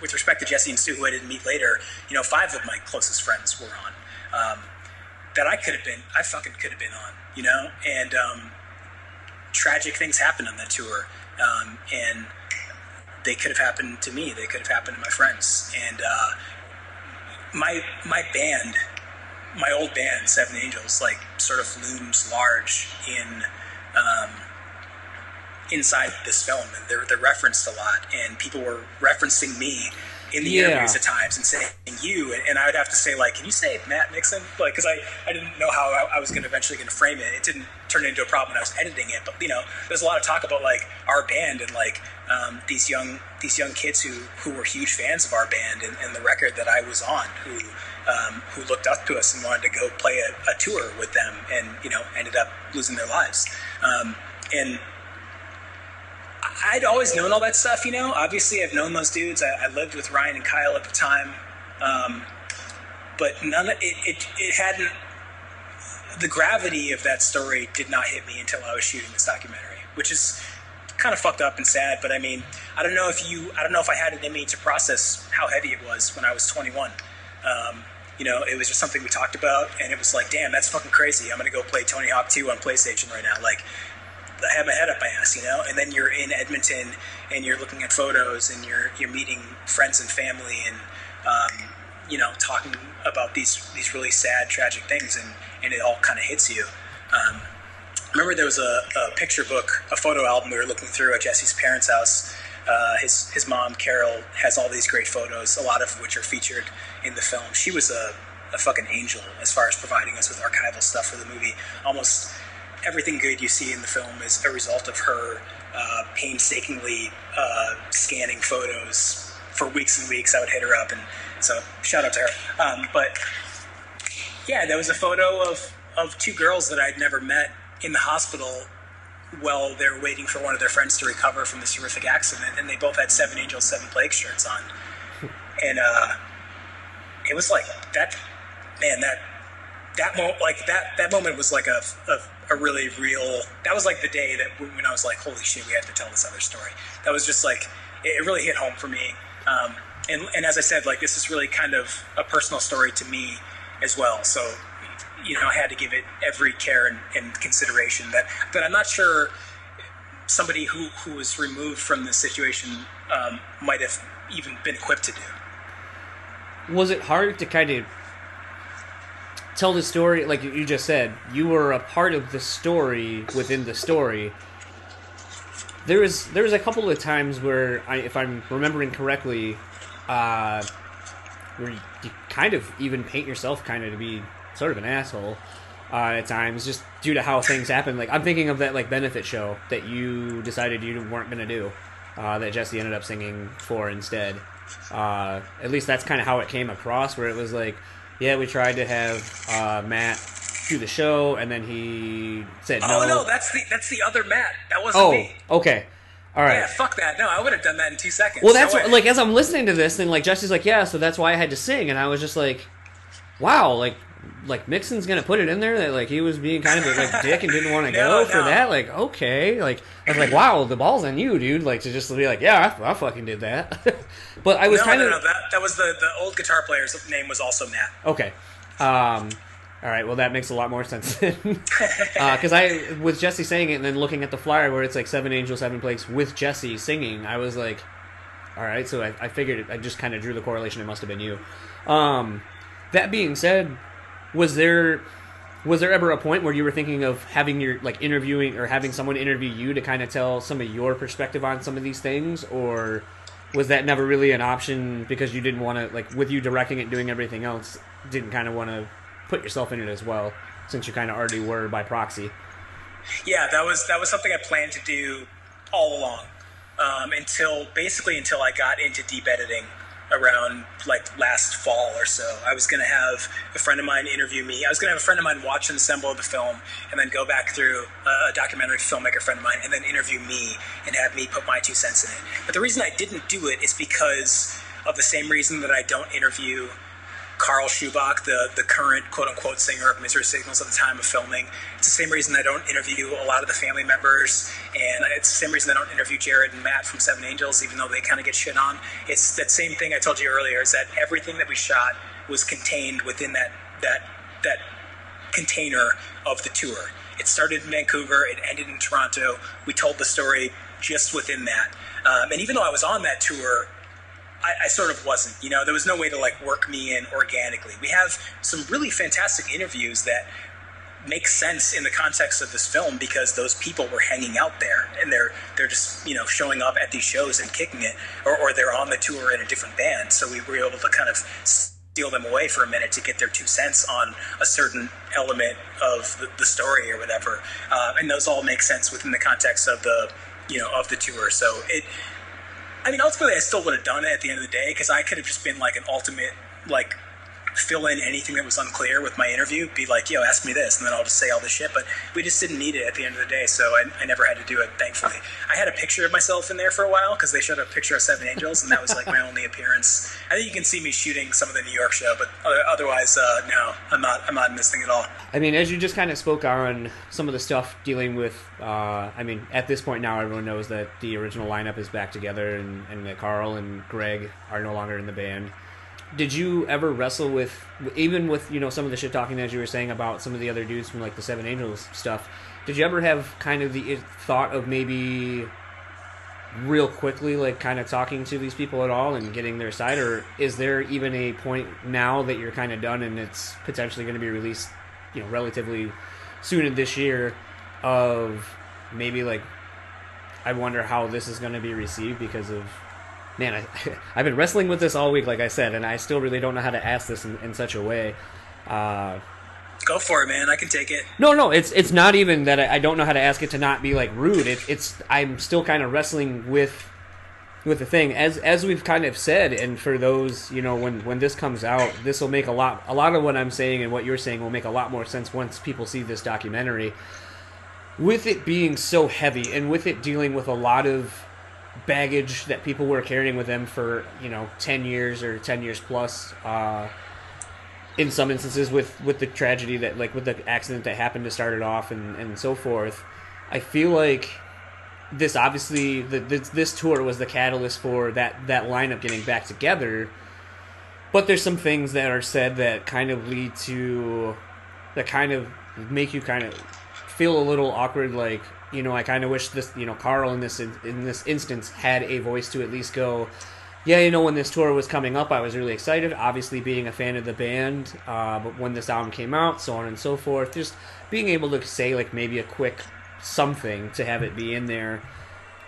S2: with respect to Jesse and Stu, who I didn't meet later, you know, five of my closest friends were on. Um, that I could have been, I fucking could have been on, you know? And um, tragic things happened on that tour. Um, and they could have happened to me, they could have happened to my friends. And uh, my, my band, my old band, Seven Angels, like sort of looms large in um, inside this film, and they're they're referenced a lot, and people were referencing me in the
S1: Yeah.
S2: interviews at times and saying you, and, and I would have to say like, can you say Matt Mixon? Like, because I, I didn't know how I, I was going to eventually going to frame it. It didn't turn into a problem when I was editing it, but you know, there's a lot of talk about like our band and like um, these young these young kids who who were huge fans of our band and, and the record that I was on, who um, who looked up to us and wanted to go play a, a tour with them, and you know, ended up losing their lives. Um, and I'd always known all that stuff, you know. Obviously, I've known those dudes. I, I lived with Ryan and Kyle at the time, um, but none of it, it. It hadn't. The gravity of that story did not hit me until I was shooting this documentary, which is kind of fucked up and sad. But I mean, I don't know if you. I don't know if I had it in me to process how heavy it was when I was 21. Um, you know, it was just something we talked about, and it was like, damn, that's fucking crazy. I'm gonna go play Tony Hawk 2 on PlayStation right now, like. Have my head up my ass, you know. And then you're in Edmonton and you're looking at photos and you're you're meeting friends and family and um, you know talking about these these really sad, tragic things, and and it all kind of hits you. Um, remember there was a, a picture book, a photo album we were looking through at Jesse's parents' house. Uh, his his mom Carol has all these great photos, a lot of which are featured in the film. She was a, a fucking angel as far as providing us with archival stuff for the movie. Almost everything good you see in the film is a result of her uh, painstakingly uh, scanning photos for weeks and weeks. I would hit her up, and so shout out to her. Um, but yeah, there was a photo of of two girls that I'd never met in the hospital while they were waiting for one of their friends to recover from this horrific accident, and they both had Seven Angels, Seven Plagues shirts on, and uh, it was like that. Man, that that mo- like that that moment was like a, a, a really real. That was like the day that when I was like, holy shit, we have to tell this other story. That was just like it, really hit home for me. Um, and and as I said, like this is really kind of a personal story to me as well. So you know, I had to give it every care and, and consideration that that I'm not sure somebody who who was removed from this situation um, might have even been equipped to do.
S1: Was it hard to kind of tell the story? Like you just said, you were a part of the story within the story. There was there was a couple of times where, I, if I'm remembering correctly, uh, where you kind of even paint yourself kind of to be sort of an asshole uh, at times, just due to how things happen. Like I'm thinking of that like benefit show that you decided you weren't gonna do, uh, that Jesse ended up singing for instead. Uh, at least that's kind of how it came across, where it was like, yeah, we tried to have uh, Matt do the show, and then he said no.
S2: Oh no, that's the that's the other Matt. That wasn't
S1: oh,
S2: me.
S1: okay, all right.
S2: Yeah, fuck that. No, I would have done that in two seconds.
S1: Well, that's
S2: No
S1: what, like as I'm listening to this, and like Jesse's like, yeah, so that's why I had to sing, and I was just like, wow, like like Mixon's gonna put it in there that like he was being kind of a like dick and didn't want to
S2: No,
S1: go for
S2: no.
S1: that. Like okay, like I was like, wow, the ball's on you, dude. Like to just be like, yeah, I, I fucking did that. but I was
S2: no,
S1: kind
S2: no,
S1: of
S2: no. That that was the the old guitar player's name was also Matt.
S1: Okay. Um, all right. Well, that makes a lot more sense because I, with Jesse saying it and then looking at the flyer where it's like seven angels, seven plagues with Jesse singing, I was like, all right. So I, I figured it, I just kind of drew the correlation. It must have been you. Um, that being said, was there was there ever a point where you were thinking of having your like interviewing or having someone interview you to kind of tell some of your perspective on some of these things, or was that never really an option because you didn't want to like with you directing it, doing everything else, didn't kind of want to put yourself in it as well since you kind of already were by proxy.
S2: Yeah, that was that was something I planned to do all along um, until basically until I got into deep editing around like last fall or so. I was going to have a friend of mine interview me. I was going to have a friend of mine watch and assemble the film and then go back through a documentary filmmaker friend of mine and then interview me and have me put my two cents in it. But the reason I didn't do it is because of the same reason that I don't interview Karl Schubach, the, the current quote unquote singer of Misery Signals at the time of filming. It's the same reason I don't interview a lot of the family members, and it's the same reason I don't interview Jared and Matt from Seven Angels, even though they kind of get shit on. It's that same thing I told you earlier is that everything that we shot was contained within that, that, that container of the tour. It started in Vancouver, it ended in Toronto. We told the story just within that. Um, and even though I was on that tour, I, I sort of wasn't. You know, there was no way to like work me in organically. We have some really fantastic interviews that make sense in the context of this film because those people were hanging out there and they're they're just you know showing up at these shows and kicking it or, or they're on the tour in a different band so we were able to kind of steal them away for a minute to get their two cents on a certain element of the, the story or whatever uh, and those all make sense within the context of the you know of the tour so it I mean ultimately I still would have done it at the end of the day because I could have just been like an ultimate like fill in anything that was unclear with my interview, be like, yo, ask me this, and then I'll just say all this shit. But we just didn't need it at the end of the day, so I, I never had to do it, thankfully. I had a picture of myself in there for a while because they showed a picture of Seven Angels, and that was like my only appearance. I think you can see me shooting some of the New York show, but otherwise, uh, no, I'm not. I'm not in this thing at all.
S1: I mean, as you just kind of spoke on some of the stuff dealing with, uh, I mean, at this point now, everyone knows that the original lineup is back together, and, and that Karl and Greg are no longer in the band did you ever wrestle with even with you know some of the shit talking that you were saying about some of the other dudes from like the Seven Angels stuff? Did you ever have kind of the thought of maybe real quickly like kind of talking to these people at all and getting their side or is there even a point now that you're kind of done and it's potentially going to be released you know relatively soon in this year of maybe like I wonder how this is going to be received because of man, I, I've been wrestling with this all week, like I said, and I still really don't know how to ask this in, in such a way. Uh,
S2: Go for it, man. I can take it.
S1: No, no, it's it's not even that I, I don't know how to ask it to not be like rude. It, it's I'm still kind of wrestling with with the thing as as we've kind of said, and for those you know when when this comes out, this will make a lot a lot of what I'm saying and what you're saying will make a lot more sense once people see this documentary. With it being so heavy and with it dealing with a lot of baggage that people were carrying with them for you know 10 years or 10 years plus uh, in some instances with with the tragedy that like with the accident that happened to start it off and and so forth i feel like this obviously the, this, this tour was the catalyst for that that lineup getting back together. But there's some things that are said that kind of lead to that kind of make you kind of feel a little awkward like you know, I kind of wish this, you know, Karl in this in this instance had a voice to at least go. Yeah, you know, when this tour was coming up, I was really excited. Obviously, being a fan of the band, uh, but when this album came out, so on and so forth, just being able to say like maybe a quick something to have it be in there.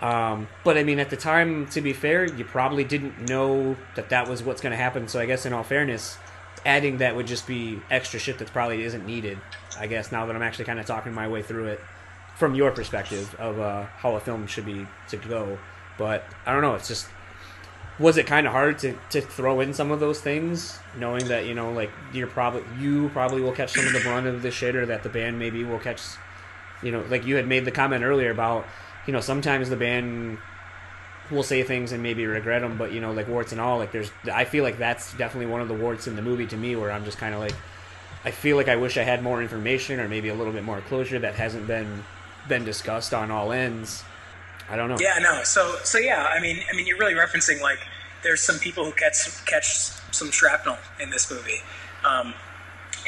S1: Um, but I mean, at the time, to be fair, you probably didn't know that that was what's going to happen. So I guess, in all fairness, adding that would just be extra shit that probably isn't needed. I guess now that I'm actually kind of talking my way through it from your perspective of uh, how a film should be to go. But I don't know. It's just was it kind of hard to, to throw in some of those things, knowing that you know like you're probably you probably will catch some of the brunt of the shit, or that the band maybe will catch. You know, like you had made the comment earlier about you know sometimes the band will say things and maybe regret them, but you know like warts and all. Like there's I feel like that's definitely one of the warts in the movie to me where I'm just kind of like. I feel like I wish I had more information or maybe a little bit more closure that hasn't been been discussed on all ends. I don't know.
S2: Yeah, no. So, so yeah. I mean, I mean, you're really referencing like there's some people who catch catch some shrapnel in this movie, um,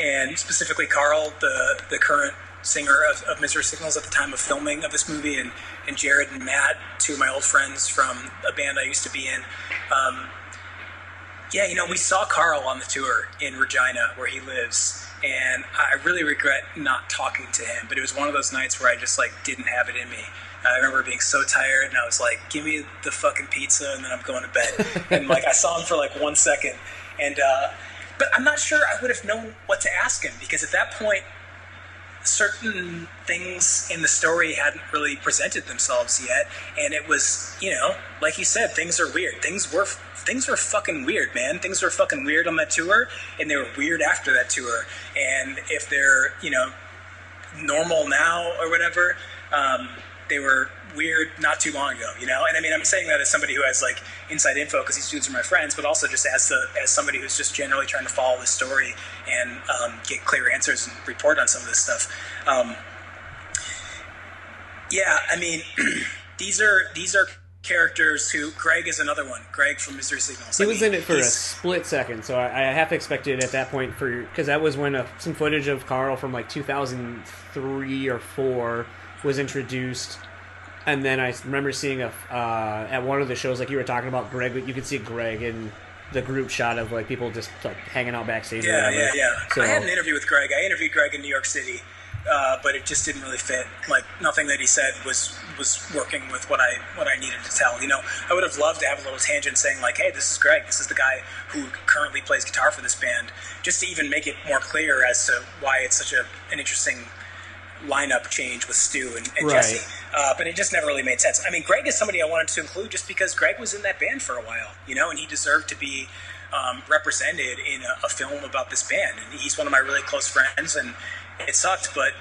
S2: and specifically Karl, the the current singer of, of Misery Signals at the time of filming of this movie, and and Jared and Matt, two of my old friends from a band I used to be in. Um, yeah, you know, we saw Karl on the tour in Regina, where he lives, and I really regret not talking to him. But it was one of those nights where I just like didn't have it in me. I remember being so tired, and I was like, "Give me the fucking pizza, and then I'm going to bed." and like I saw him for like one second, and uh, but I'm not sure I would have known what to ask him because at that point, certain things in the story hadn't really presented themselves yet, and it was, you know, like you said, things are weird. Things were things were fucking weird, man. Things were fucking weird on that tour, and they were weird after that tour. And if they're, you know, normal now or whatever, um, they were weird not too long ago, you know. And I mean, I'm saying that as somebody who has like inside info because these dudes are my friends, but also just as the as somebody who's just generally trying to follow the story and um, get clear answers and report on some of this stuff. Um, yeah, I mean, these are these are characters who Greg is another one. Greg from Misery Signals.
S1: He I was mean, in it for a split second, so I, I half expected at that point for because that was when a, uh, some footage of Karl from like 2003 or four was introduced and then I remember seeing a uh, at one of the shows, like you were talking about Greg. You could see Greg in the group shot of like people just like hanging out backstage.
S2: Yeah, yeah, yeah. So, I had an interview with Greg. I interviewed Greg in New York City uh, but it just didn't really fit. Like nothing that he said was was working with what I what I needed to tell. You know, I would have loved to have a little tangent saying like, "Hey, this is Greg. This is the guy who currently plays guitar for this band," just to even make it more clear as to why it's such a an interesting lineup change with Stu and, and
S1: Right.
S2: Jesse. Uh, but it just never really made sense. I mean, Greg is somebody I wanted to include just because Greg was in that band for a while, you know, and he deserved to be um, represented in a, a film about this band. And he's one of my really close friends, and it sucked, but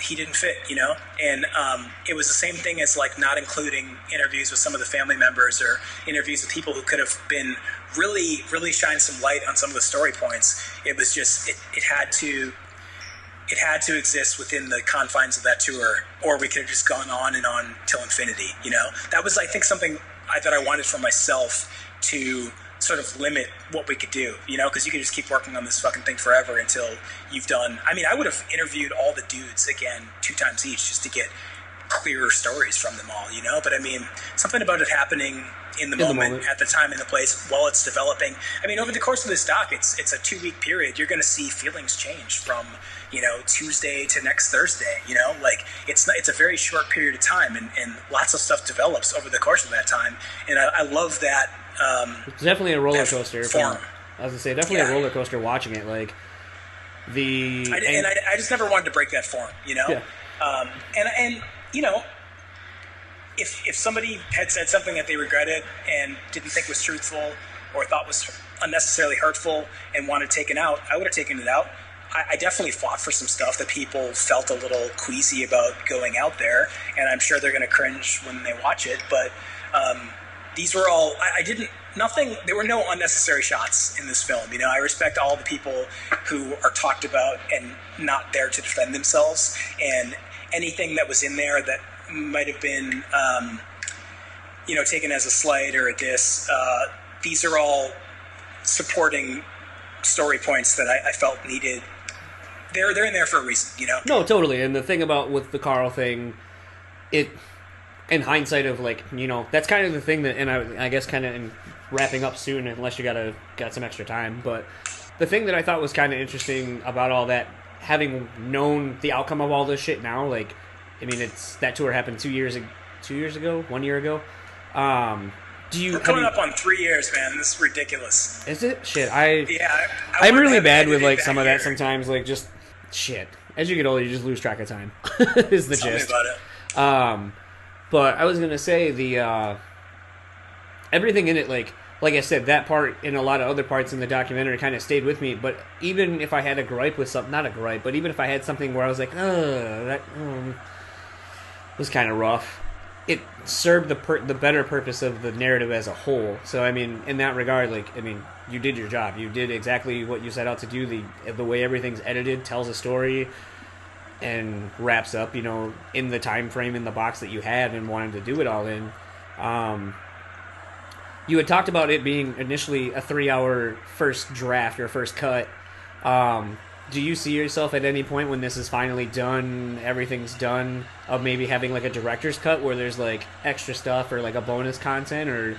S2: he didn't fit, you know? And um, it was the same thing as like not including interviews with some of the family members or interviews with people who could have been really, really shine some light on some of the story points. It was just, it, it had to it had to exist within the confines of that tour, or we could have just gone on and on till infinity. You know, that was I think something I, that I wanted for myself to sort of limit what we could do. You know, because you could just keep working on this fucking thing forever until you've done. I mean, I would have interviewed all the dudes again two times each just to get clearer stories from them all. You know, but I mean, something about it happening. In the,
S1: the
S2: moment,
S1: moment.
S2: at the time, in the place, while it's developing. I mean, over the course of this doc, it's it's a two week period. You're going to see feelings change from you know Tuesday to next Thursday. You know, like it's not, it's a very short period of time, and, and lots of stuff develops over the course of that time. And I, I love that. Um,
S1: It's definitely a roller coaster.
S2: form.
S1: I was gonna say definitely
S2: Yeah.
S1: a roller coaster watching it. Like the
S2: I, and I, I just never wanted to break that form, you know.
S1: Yeah.
S2: Um, and and you know, if if somebody had said something that they regretted and didn't think was truthful or thought was unnecessarily hurtful and wanted taken out, I would have taken it out. I, I definitely fought for some stuff that people felt a little queasy about going out there, and I'm sure they're going to cringe when they watch it. But um, these were all I, I didn't nothing there were no unnecessary shots in this film you know i respect all the people who are talked about and not there to defend themselves and anything that was in there that might have been um, you know taken as a slight or a diss uh, these are all supporting story points that I, I felt needed they're they're in there for a reason you know
S1: No, totally. And the thing about with the Karl thing, it in hindsight of like you know that's kind of the thing that, and I, I guess kind of in wrapping up soon, unless you gotta got some extra time. But the thing that I thought was kind of interesting about all that, having known the outcome of all this shit now, like I mean, it's that tour happened two years ag- two years ago, one year ago. Um, do you?
S2: we're coming
S1: you-
S2: up on three years man this is ridiculous
S1: Is it shit? I
S2: yeah I,
S1: I'm really bad with like some of that sometimes. Like just shit. As you get older, you just lose track of time. is the
S2: Tell me
S1: gist.
S2: about it
S1: Um, but I was gonna say the uh, everything in it, like like I said, that part and a lot of other parts in the documentary kind of stayed with me. But even if I had a gripe with something, not a gripe, but even if I had something where I was like, uh, that um, was kind of rough. It served the per- the better purpose of the narrative as a whole. So I mean, in that regard, like I mean, you did your job. You did exactly what you set out to do. The the way everything's edited tells a story and wraps up, you know, in the time frame in the box that you had and wanted to do it all in. Um, you had talked about it being initially a three-hour first draft or first cut. Um, do you see yourself at any point when this is finally done, everything's done, of maybe having like a director's cut where there's like extra stuff or like a bonus content, or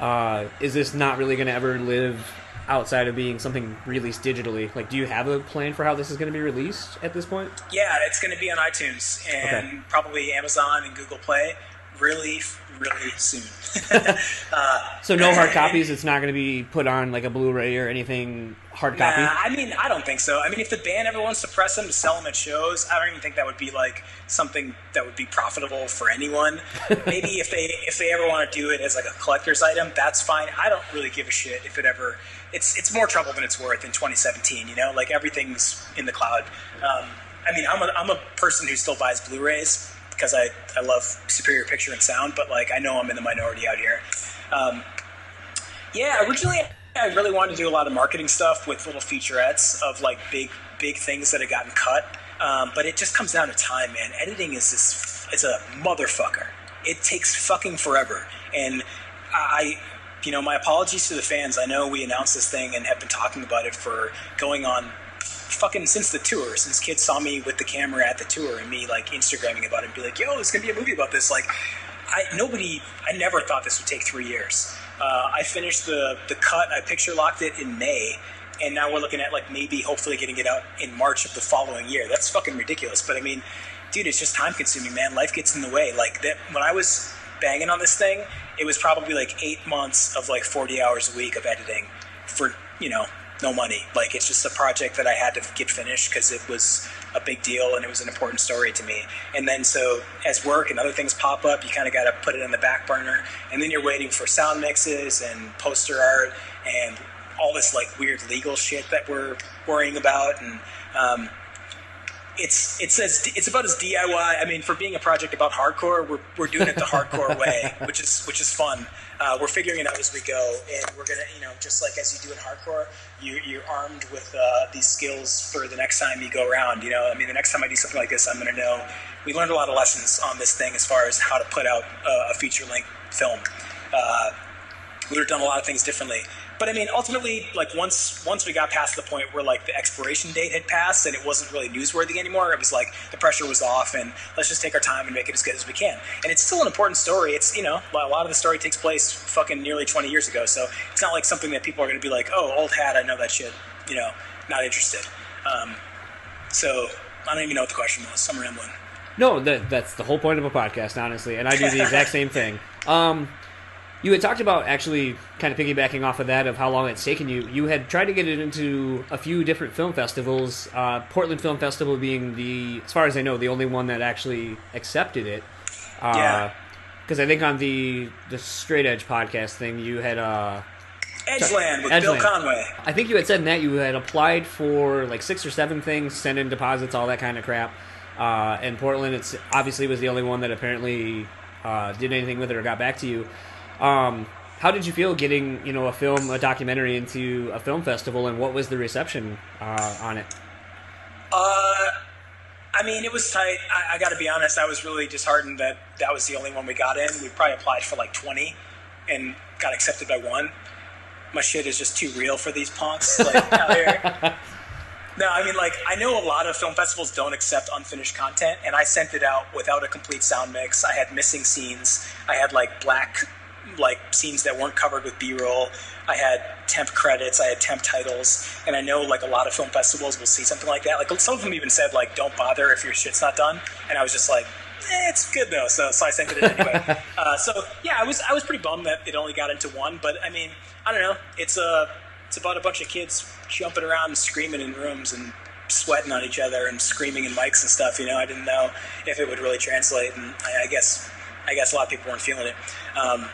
S1: uh, is this not really going to ever live outside of being something released digitally? Like, do you have a plan for how this is going to be released at this point?
S2: Yeah, it's going to be on iTunes and
S1: Okay.
S2: probably Amazon and Google Play really, really soon. uh,
S1: So no hard copies. It's not going to be put on like a Blu-ray or anything hard copy.
S2: Nah, I mean, I don't think so. I mean, if the band ever wants to press them to sell them at shows, I don't even think that would be like something that would be profitable for anyone. Maybe if they if they ever want to do it as like a collector's item, that's fine. I don't really give a shit if it ever. It's it's more trouble than it's worth in 2017. You know, like everything's in the cloud. Um, I mean, I'm a I'm a person who still buys Blu-rays because I I love superior picture and sound, but like I know I'm in the minority out here. Um, yeah, originally I really wanted to do a lot of marketing stuff with little featurettes of like big, big things that had gotten cut. Um, but it just comes down to time, man. Editing is this, it's a motherfucker. It takes fucking forever. And I, you know, my apologies to the fans. I know we announced this thing and have been talking about it for going on fucking since the tour, since kids saw me with the camera at the tour and me like Instagramming about it and be like, yo, there's gonna be a movie about this. Like, I nobody, I never thought this would take three years. Uh, I finished the the cut. I picture locked it in May, and now we're looking at like maybe hopefully getting it out in March of the following year. That's fucking ridiculous. But I mean, dude, it's just time consuming, man. Life gets in the way. Like that when I was banging on this thing, it was probably like eight months of like 40 hours a week of editing for you know no money. Like it's just a project that I had to get finished because it was a big deal and it was an important story to me. And then so as work and other things pop up, you kind of got to put it in the back burner. And then you're waiting for sound mixes and poster art and all this like weird legal shit that we're worrying about. And um, it's it's as it's about as DIY. I mean, for being a project about hardcore, we're, we're doing it the hardcore way, which is which is fun. Uh, we're figuring it out as we go, and we're gonna, you know, just like as you do in hardcore, you, you're armed with uh, these skills for the next time you go around. You know, I mean, the next time I do something like this, I'm gonna know. We learned a lot of lessons on this thing as far as how to put out uh, a feature length film. Uh, we would have done a lot of things differently. But I mean, ultimately, like once once we got past the point where like the expiration date had passed and it wasn't really newsworthy anymore, it was like the pressure was off, and let's just take our time and make it as good as we can. And it's still an important story. It's you know a lot of the story takes place fucking nearly 20 years ago, so it's not like something that people are going to be like, oh, old hat, I know that shit. You know, not interested. Um, so I don't even know what the question was. I'm rambling.
S1: No, that, that's the whole point of a podcast, honestly, and I do the exact same thing. Um, you had talked about actually kind of piggybacking off of that of how long it's taken you. You had tried to get it into a few different film festivals. Uh, Portland Film Festival being the, as far as I know, the only one that actually accepted it. Uh,
S2: Yeah.
S1: Because I think on the the Straight Edge podcast thing, you had. Uh,
S2: Edgeland with Bill Conway.
S1: I think you had said in that you had applied for like six or seven things, sent in deposits, all that kind of crap. Uh, and Portland, it's obviously was the only one that apparently uh, did anything with it or got back to you. Um, how did you feel getting you know a film, a documentary into a film festival, and what was the reception uh, on it?
S2: Uh, I mean, it was tight. I, I got to be honest. I was really disheartened that that was the only one we got in. We probably applied for like twenty, and got accepted by one. My shit is just too real for these punks. Like out here. No, I mean, like I know a lot of film festivals don't accept unfinished content, and I sent it out without a complete sound mix. I had missing scenes. I had like black, like scenes that weren't covered with B-roll. I had temp credits. I had temp titles, and I know like a lot of film festivals will see something like that. Like some of them even said like, "Don't bother if your shit's not done," and I was just like. Eh, it's good though, so so I sent it in anyway. uh, so yeah, I was I was pretty bummed that it only got into one, but I mean, I don't know. It's a it's about a bunch of kids jumping around and screaming in rooms and sweating on each other and screaming in mics and stuff. You know, I didn't know if it would really translate, and I, I guess I guess a lot of people weren't feeling it. Um,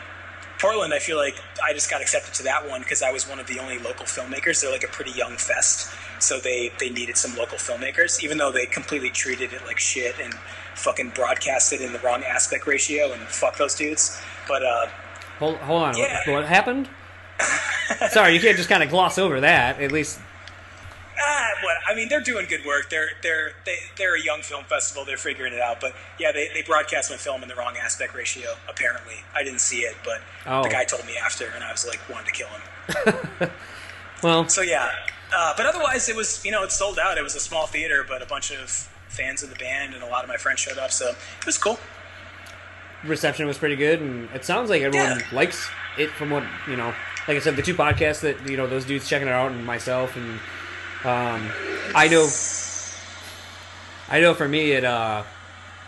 S2: Portland, I feel like I just got accepted to that one because I was one of the only local filmmakers. They're like a pretty young fest, so they they needed some local filmmakers, even though they completely treated it like shit and fucking broadcast it in the wrong aspect ratio and fuck those dudes. But uh,
S1: Hold, hold on,
S2: Yeah.
S1: what, what happened? Sorry, you can't just kind of gloss over that. At least
S2: Ah, what? I mean, they're doing good work. They're they're they, they're a young film festival. They're figuring it out. But yeah, they, they broadcast my film in the wrong aspect ratio. Apparently, I didn't see it, but
S1: Oh.
S2: the guy told me after, and I was like, wanted to kill him.
S1: well,
S2: So yeah, uh, but otherwise, it was you know it sold out. It was a small theater, but a bunch of fans of the band and a lot of my friends showed up, so it was cool.
S1: reception was pretty good, and it sounds like everyone
S2: Yeah.
S1: likes it. From what you know, like I said, the two podcasts that you know those dudes checking it out, and myself, and um, I know, I know for me, it uh,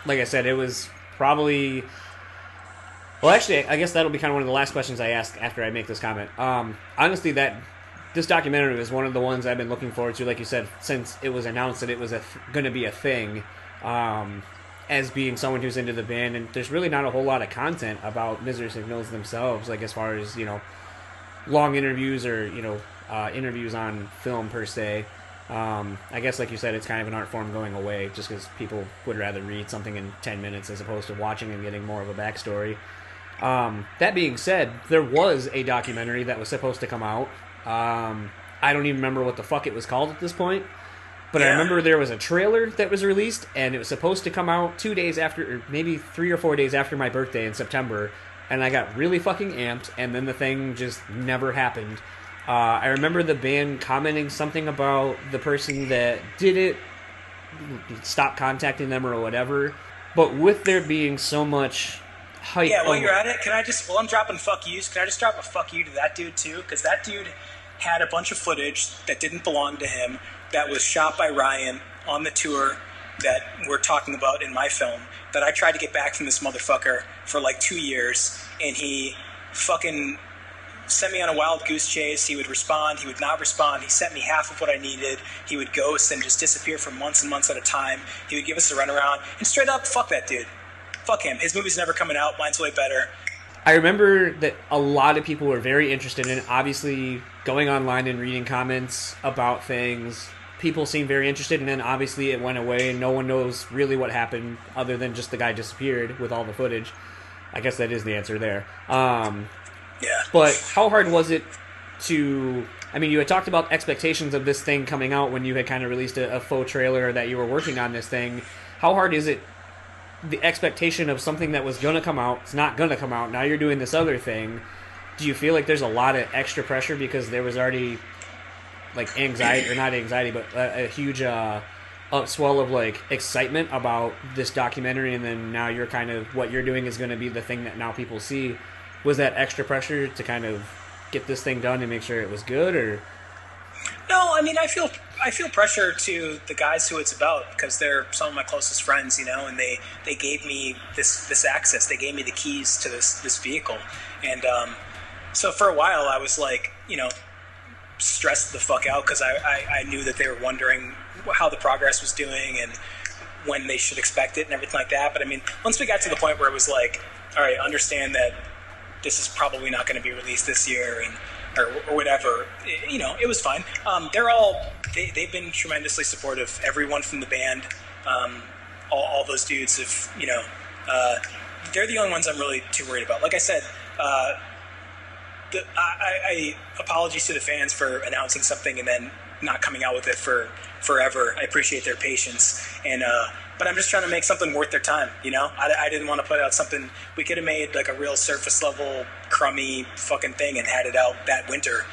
S1: like I said, it was probably. Well, actually, I guess that'll be kind of one of the last questions I ask after I make this comment. Um, honestly, that this documentary was one of the ones I've been looking forward to, like you said, since it was announced that it was th- going to be a thing. Um, as being someone who's into the band, and there's really not a whole lot of content about Misery Signals themselves, like as far as you know, long interviews or you know, uh, interviews on film per se. Um, I guess, like you said, it's kind of an art form going away, just because people would rather read something in ten minutes as opposed to watching and getting more of a backstory. Um, that being said, there was a documentary that was supposed to come out. Um, I don't even remember what the fuck it was called at this point. But I remember there was a trailer that was released, and it was supposed to come out two days after, or maybe three or four days after my birthday in September. And I got really fucking amped, and then the thing just never happened. Uh, I remember the band commenting something about the person that did it stop contacting them or whatever. But with there being so much hype,
S2: Yeah, while
S1: over-
S2: you're at it, can I just, well, I'm dropping fuck yous. Can I just drop a fuck you to that dude too? Because that dude, had a bunch of footage that didn't belong to him that was shot by Ryan on the tour that we're talking about in my film that I tried to get back from this motherfucker for like two years, and he fucking sent me on a wild goose chase. He would respond, he would not respond. He sent me half of what I needed. He would ghost and just disappear for months and months at a time. He would give us a runaround, and straight up, fuck that dude. Fuck him. His movie's never coming out. Mine's way better.
S1: I remember that a lot of people were very interested in. Obviously, going online and reading comments about things, people seemed very interested, and then obviously it went away, and no one knows really what happened other than just the guy disappeared with all the footage. I guess that is the answer there. Um,
S2: Yeah.
S1: but how hard was it to? I mean, you had talked about expectations of this thing coming out when you had kind of released a, a faux trailer that you were working on this thing. How hard is it? The expectation of something that was gonna come out, it's not gonna come out. Now you're doing this other thing. Do you feel like there's a lot of extra pressure because there was already like anxiety or not anxiety, but a, a huge uh, upswell of like excitement about this documentary, and then now you're kind of what you're doing is going to be the thing that now people see. Was that extra pressure to kind of get this thing done and make sure it was good, or
S2: No, I mean I feel I feel pressure to the guys who it's about because they're some of my closest friends, you know, and they they gave me this this access. They gave me the keys to this this vehicle, and um, so for a while I was like, you know, stressed the fuck out because I, I I knew that they were wondering how the progress was doing and when they should expect it and everything like that. But I mean, once we got to the point where it was like, all right, understand that this is probably not going to be released this year and or, or whatever. It- you know it was fine. Um, they're all they, they've been tremendously supportive. Everyone from the band um, all, all those dudes have you know uh, they're the only ones i'm really too worried about. Like i said uh, the, I, I, apologies to the fans for announcing something and then not coming out with it for forever. I appreciate their patience, and uh, but I'm just trying to make something worth their time. You know, I, I didn't want to put out something we could have made like a real surface level crummy fucking thing and had it out that winter,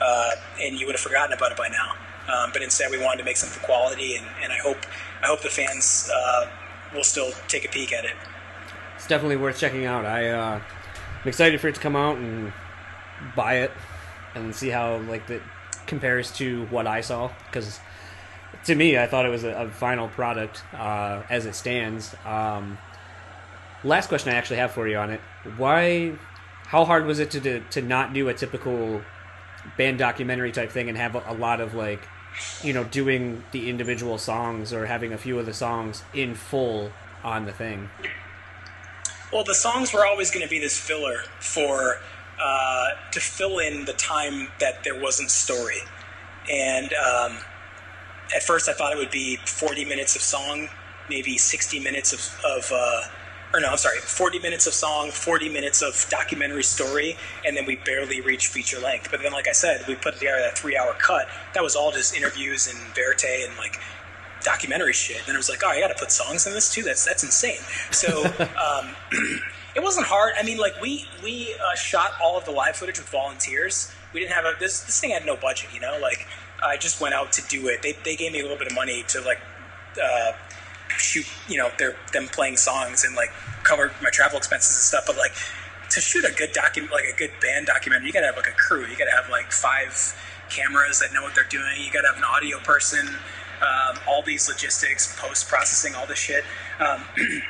S2: uh, and you would have forgotten about it by now. Um, but instead, we wanted to make something quality, and, and I hope I hope the fans uh, will still take a peek at it.
S1: it's definitely worth checking out. I uh, I'm excited for it to come out and buy it and see how like that compares to what I saw because to me I thought it was a, a final product uh, as it stands. Um, last question I actually have for you on it: Why? How hard was it to to, to not do a typical band documentary type thing and have a, a lot of like you know doing the individual songs or having a few of the songs in full on the thing?
S2: Well, the songs were always going to be this filler for uh, to fill in the time that there wasn't story. And um, at first, I thought it would be 40 minutes of song, maybe 60 minutes of, of uh, or no, I'm sorry, 40 minutes of song, 40 minutes of documentary story, and then we barely reached feature length. But then, like I said, we put together that three hour cut. That was all just interviews and verite and like documentary shit. And it was like, oh, I got to put songs in this too. That's that's insane. So um, it wasn't hard. I mean, like we we uh, shot all of the live footage with volunteers. We didn't have a this this thing had no budget. You know, like I just went out to do it. They they gave me a little bit of money to like. Uh, shoot you know their them playing songs and like cover my travel expenses and stuff but like to shoot a good document like a good band documentary you gotta have like a crew you gotta have like five cameras that know what they're doing you gotta have an audio person um, all these logistics post processing all this shit um,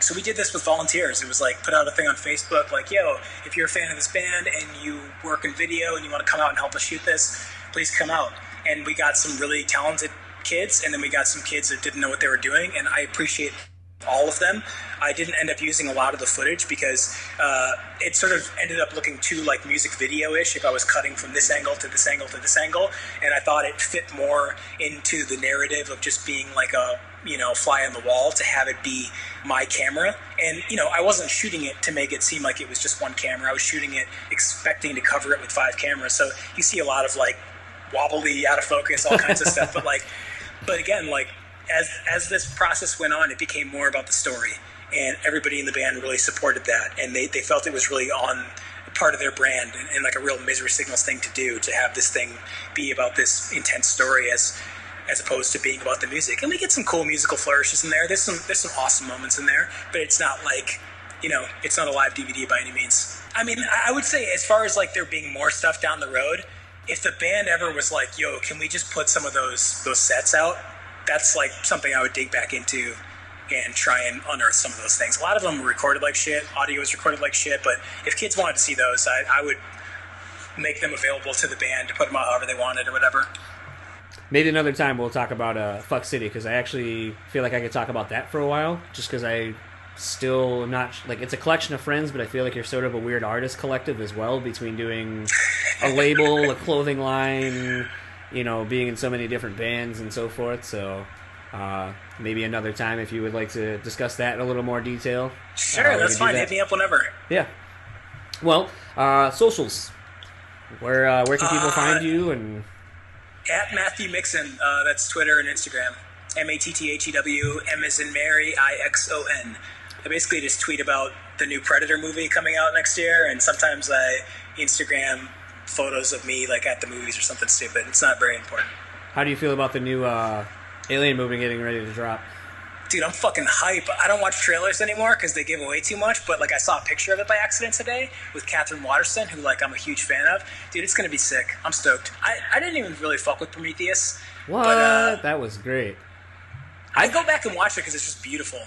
S2: so we did this with volunteers it was like put out a thing on facebook like yo if you're a fan of this band and you work in video and you want to come out and help us shoot this please come out and we got some really talented kids, and then we got some kids that didn't know what they were doing, and I appreciate all of them. I didn't end up using a lot of the footage because uh, it sort of ended up looking too like music video ish if I was cutting from this angle to this angle to this angle, and I thought it fit more into the narrative of just being like a you know fly on the wall to have it be my camera. And you know i wasn't shooting it to make it seem like it was just one camera. I was shooting it expecting to cover it with five cameras. So you see a lot of like wobbly out of focus all kinds of stuff but like but again, like as as this process went on, it became more about the story, and everybody in the band really supported that, and they, they felt it was really on part of their brand and, and like a real misery signals thing to do to have this thing be about this intense story as as opposed to being about the music. And we get some cool musical flourishes in there. There's some there's some awesome moments in there, but it's not like you know it's not a live DVD by any means. I mean, I would say as far as like there being more stuff down the road, if the band ever was like, "Yo, can we just put some of those those sets out?" That's like something I would dig back into and try and unearth some of those things. A lot of them were recorded like shit. Audio was recorded like shit. But if kids wanted to see those, I, I would make them available to the band to put them out however they wanted or whatever.
S1: Maybe another time we'll talk about uh, Fuck City because I actually feel like I could talk about that for a while. Just because I still not like it's a collection of friends, but I feel like you're sort of a weird artist collective as well between doing a label, a clothing line, you know, being in so many different bands and so forth. So uh, maybe another time if you would like to discuss that in a little more detail.
S2: Sure,
S1: uh,
S2: that's fine.
S1: that.
S2: Hit me up whenever.
S1: Yeah. Well, uh, socials. Where uh, where can people
S2: Uh,
S1: find you and
S2: At Matthew Mixon, uh, that's Twitter and Instagram. M A T T H E W M as in Mary I X O N. I basically just tweet about the new Predator movie coming out next year, and sometimes I Instagram photos of me like at the movies or something stupid. It's not very important.
S1: how do you feel about the new uh, Alien movie getting ready to drop?
S2: Dude, I'm fucking hype. I don't watch trailers anymore because they give away too much. But like, I saw a picture of it by accident today with Katherine Waterston, who like I'm a huge fan of. Dude, it's gonna be sick. I'm stoked. I, I didn't even really fuck with Prometheus.
S1: What?
S2: But, uh,
S1: that was great.
S2: I go back and watch it because it's just beautiful.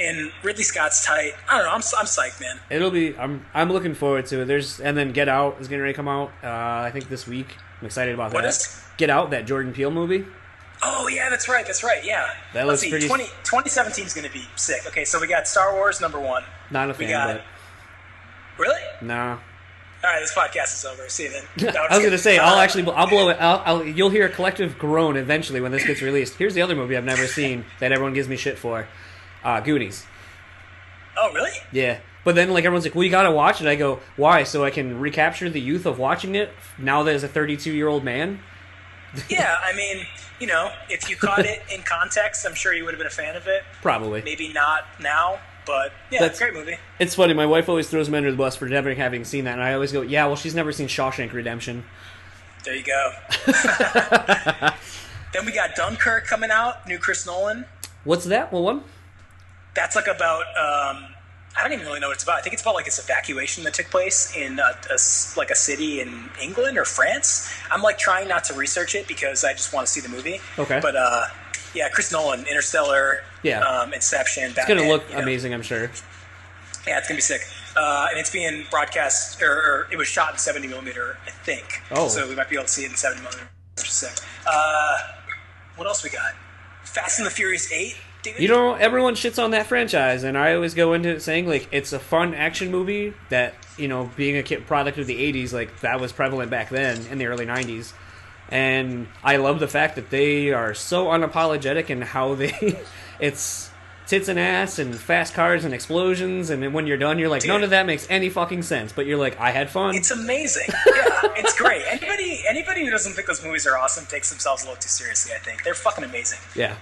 S2: And Ridley Scott's tight. I don't know. I'm, I'm psyched, man.
S1: It'll be. I'm. I'm looking forward to it. There's and then Get Out is getting ready to come out. Uh, I think this week. I'm excited about
S2: What
S1: that.
S2: is?
S1: Get Out, that Jordan Peele movie.
S2: Oh yeah, that's right. That's right. Yeah.
S1: That looks
S2: Let's see.
S1: pretty-
S2: 20, 2017 is gonna be sick. Okay, so we got Star Wars number one.
S1: Not a
S2: We
S1: fan,
S2: got- Really?
S1: No.
S2: All right, this podcast is over. See you then. No, I'm
S1: was gonna say. I'll
S2: Uh,
S1: actually I'll blow it. I'll, I'll you'll hear a collective groan eventually when this gets released. Here's the other movie I've never seen that everyone gives me shit for. Uh, Goonies.
S2: Oh really?
S1: Yeah. But then like everyone's like, well, you gotta watch it. I go, why? So I can recapture the youth of watching it now that as a 32 year old man.
S2: Yeah, I mean, you know, if you caught it in context, I'm sure you would have been a fan of it.
S1: Probably.
S2: Maybe not now, but yeah,
S1: That's- it's a
S2: great movie.
S1: It's funny. My wife always throws me under the bus for never having seen that, and I always go, "Yeah, well, she's never seen Shawshank Redemption."
S2: There you go. then we got Dunkirk coming out, new Chris Nolan.
S1: What's that? Well, one.
S2: That's like about. Um, I don't even really know what it's about. I think it's about like this evacuation that took place in a, a like a city in England or France. I'm like trying not to research it because I just want to see the movie.
S1: Okay.
S2: But uh, yeah, Chris Nolan, Interstellar,
S1: Yeah.
S2: um, Inception.
S1: It's gonna look
S2: you know.
S1: amazing, I'm sure.
S2: Yeah, it's gonna be sick. Uh, and it's being broadcast, or, or it was shot in 70 millimeter, I think.
S1: Oh.
S2: So we might be able to see it in 70 millimeter. Which is sick. Uh, what else we got? Fast and the Furious 8, dude.
S1: You know, everyone shits on that franchise, and I always go into it saying like it's a fun action movie that you know, being a kid product of the '80s, like that was prevalent back then in the early '90s. And I love the fact that they are so unapologetic in how they, it's tits and ass and fast cars and explosions, and then when you're done, you're like, none of that makes any fucking sense. But you're like, I had fun.
S2: It's amazing. Yeah, it's great. Anybody, anybody who doesn't think those movies are awesome takes themselves a little too seriously. I think they're fucking amazing.
S1: yeah.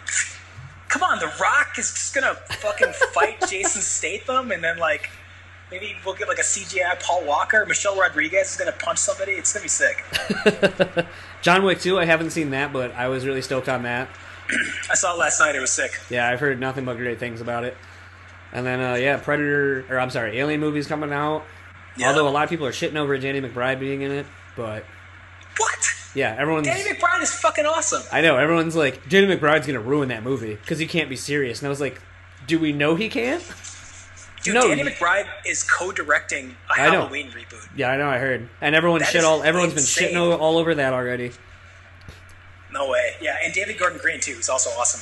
S2: Come on, The Rock is just gonna fucking fight Jason Statham, and then like maybe we'll get like a CGI Paul Walker. Michelle Rodriguez is gonna punch somebody. It's gonna be sick.
S1: John Wick 2, I haven't seen that, but I was really stoked on that.
S2: I saw it last night. It was sick.
S1: Yeah, I've heard nothing but great things about it. And then, uh, yeah, Predator, or I'm sorry, Alien movies coming out.
S2: Yeah.
S1: Although a lot of people are shitting over Danny McBride being in it, but
S2: What?
S1: Yeah, everyone's.
S2: Danny McBride is fucking awesome.
S1: I know everyone's like Danny McBride's gonna ruin that movie because he can't be serious, and I was like, do we know he can't?
S2: Dude,
S1: No,
S2: Danny McBride is co-directing a
S1: I know.
S2: Halloween reboot.
S1: Yeah, I know, I heard, and everyone
S2: That
S1: shit all. Everyone's
S2: insane.
S1: been shitting all, all over that already.
S2: No way. Yeah, and David Gordon Green too. is also awesome.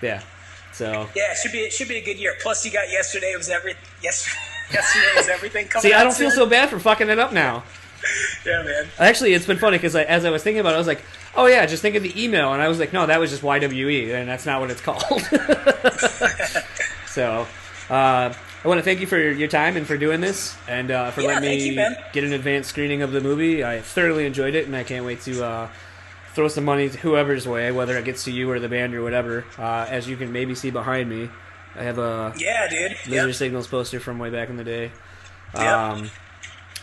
S1: Yeah, so
S2: Yeah, it should be it should be a good year. Plus, you got yesterday was every yesterday, yesterday was everything coming.
S1: see, I don't feel so bad for fucking it up now.
S2: Yeah, man.
S1: Actually, it's been funny because as I was thinking about it, I was like, oh yeah, just think of the email, and I was like, no, that was just YWE, and that's not what it's called. so, uh, I want to thank you for your time and for doing this, and uh, for
S2: Yeah,
S1: letting me
S2: you,
S1: get an advanced screening of the movie. I thoroughly enjoyed it, and I can't wait to uh, throw some money to whoever's way, whether it gets to you or the band or whatever. Uh, as you can maybe see behind me, I have a
S2: Yeah, dude.
S1: Laser
S2: Yep.
S1: Signals poster from way back in the day.
S2: Yep.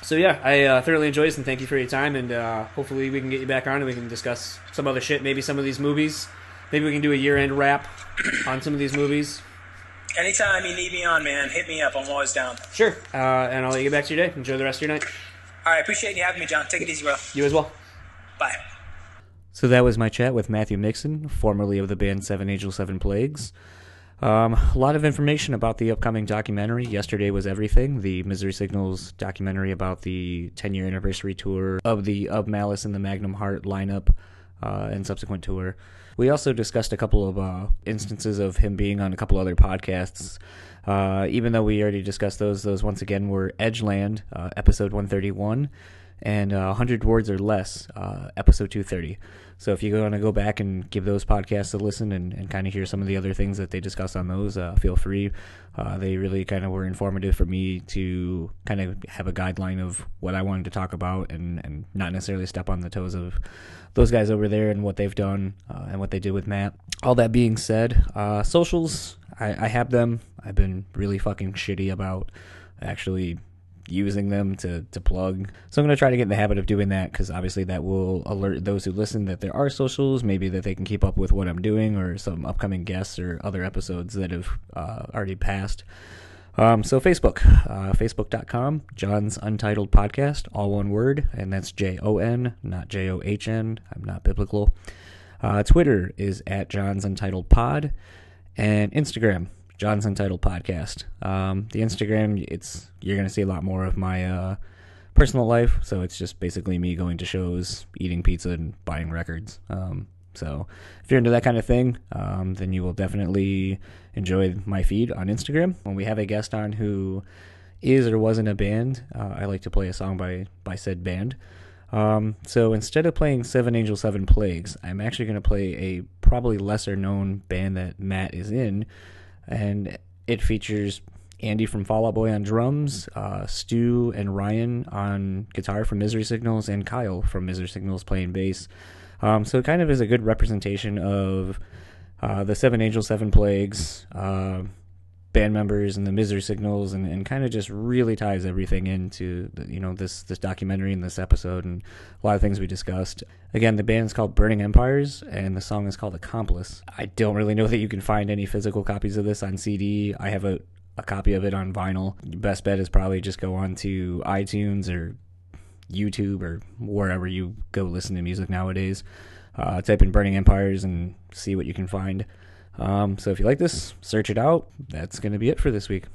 S1: So yeah, I uh, thoroughly enjoyed this and thank you for your time. And uh, hopefully we can get you back on and we can discuss some other shit. Maybe some of these movies. Maybe we can do a year-end wrap on some of these movies.
S2: Anytime you need me on, man, hit me up. I'm always down.
S1: Sure. Uh, and I'll let you get back to your day. Enjoy the rest of your night.
S2: All right, appreciate you having me, John. Take it easy, bro.
S1: You as well.
S2: Bye.
S1: So that was my chat with Matthew Mixon, formerly of the band Seven Angels, Seven Plagues. Um, a lot of information about the upcoming documentary. Yesterday was everything. The Misery Signals documentary about the 10 year anniversary tour of the Of Malice and the Magnum Heart lineup uh, and subsequent tour. We also discussed a couple of uh, instances of him being on a couple other podcasts. Uh, even though we already discussed those, those once again were Edgeland, uh, episode 131, and uh, 100 Words or Less, uh, episode 230. So if you want to go back and give those podcasts a listen and, and kind of hear some of the other things that they discuss on those, uh, feel free. Uh, they really kind of were informative for me to kind of have a guideline of what I wanted to talk about and, and not necessarily step on the toes of those guys over there and what they've done uh, and what they did with Matt. All that being said, uh, socials, I, I have them. I've been really fucking shitty about actually using them to, to plug. So I'm going to try to get in the habit of doing that because obviously that will alert those who listen that there are socials, maybe that they can keep up with what I'm doing or some upcoming guests or other episodes that have uh, already passed. Um, so Facebook, uh, facebook.com, John's Untitled Podcast, all one word, and that's J O N, not J O H N. I'm not biblical. Uh, Twitter is at John's Untitled Pod, and Instagram, John's Untitled Podcast. Um, the Instagram, it's you're gonna see a lot more of my uh, personal life. So it's just basically me going to shows, eating pizza, and buying records. Um, so if you're into that kind of thing, um, then you will definitely enjoy my feed on Instagram. When we have a guest on who is or was in a band, uh, I like to play a song by by said band. Um, so instead of playing Seven Angels, Seven Plagues, I'm actually going to play a probably lesser known band that Matt is in, and it features Andy from Fall Out Boy on drums, uh, Stu and Ryan on guitar from Misery Signals, and Kyle from Misery Signals playing bass. Um, so it kind of is a good representation of uh, the Seven Angels, Seven Plagues, uh, band members, and the Misery Signals, and, and kind of just really ties everything into you know this this documentary and this episode and a lot of things we discussed. Again, the band's called Burning Empires, and the song is called Accomplice. I don't really know that you can find any physical copies of this on CD. I have a a copy of it on vinyl. Your best bet is probably just go on to iTunes or YouTube or wherever you go listen to music nowadays. Uh, type in Burning Empires and see what you can find. Um, so if you like this, search it out. That's going to be it for this week.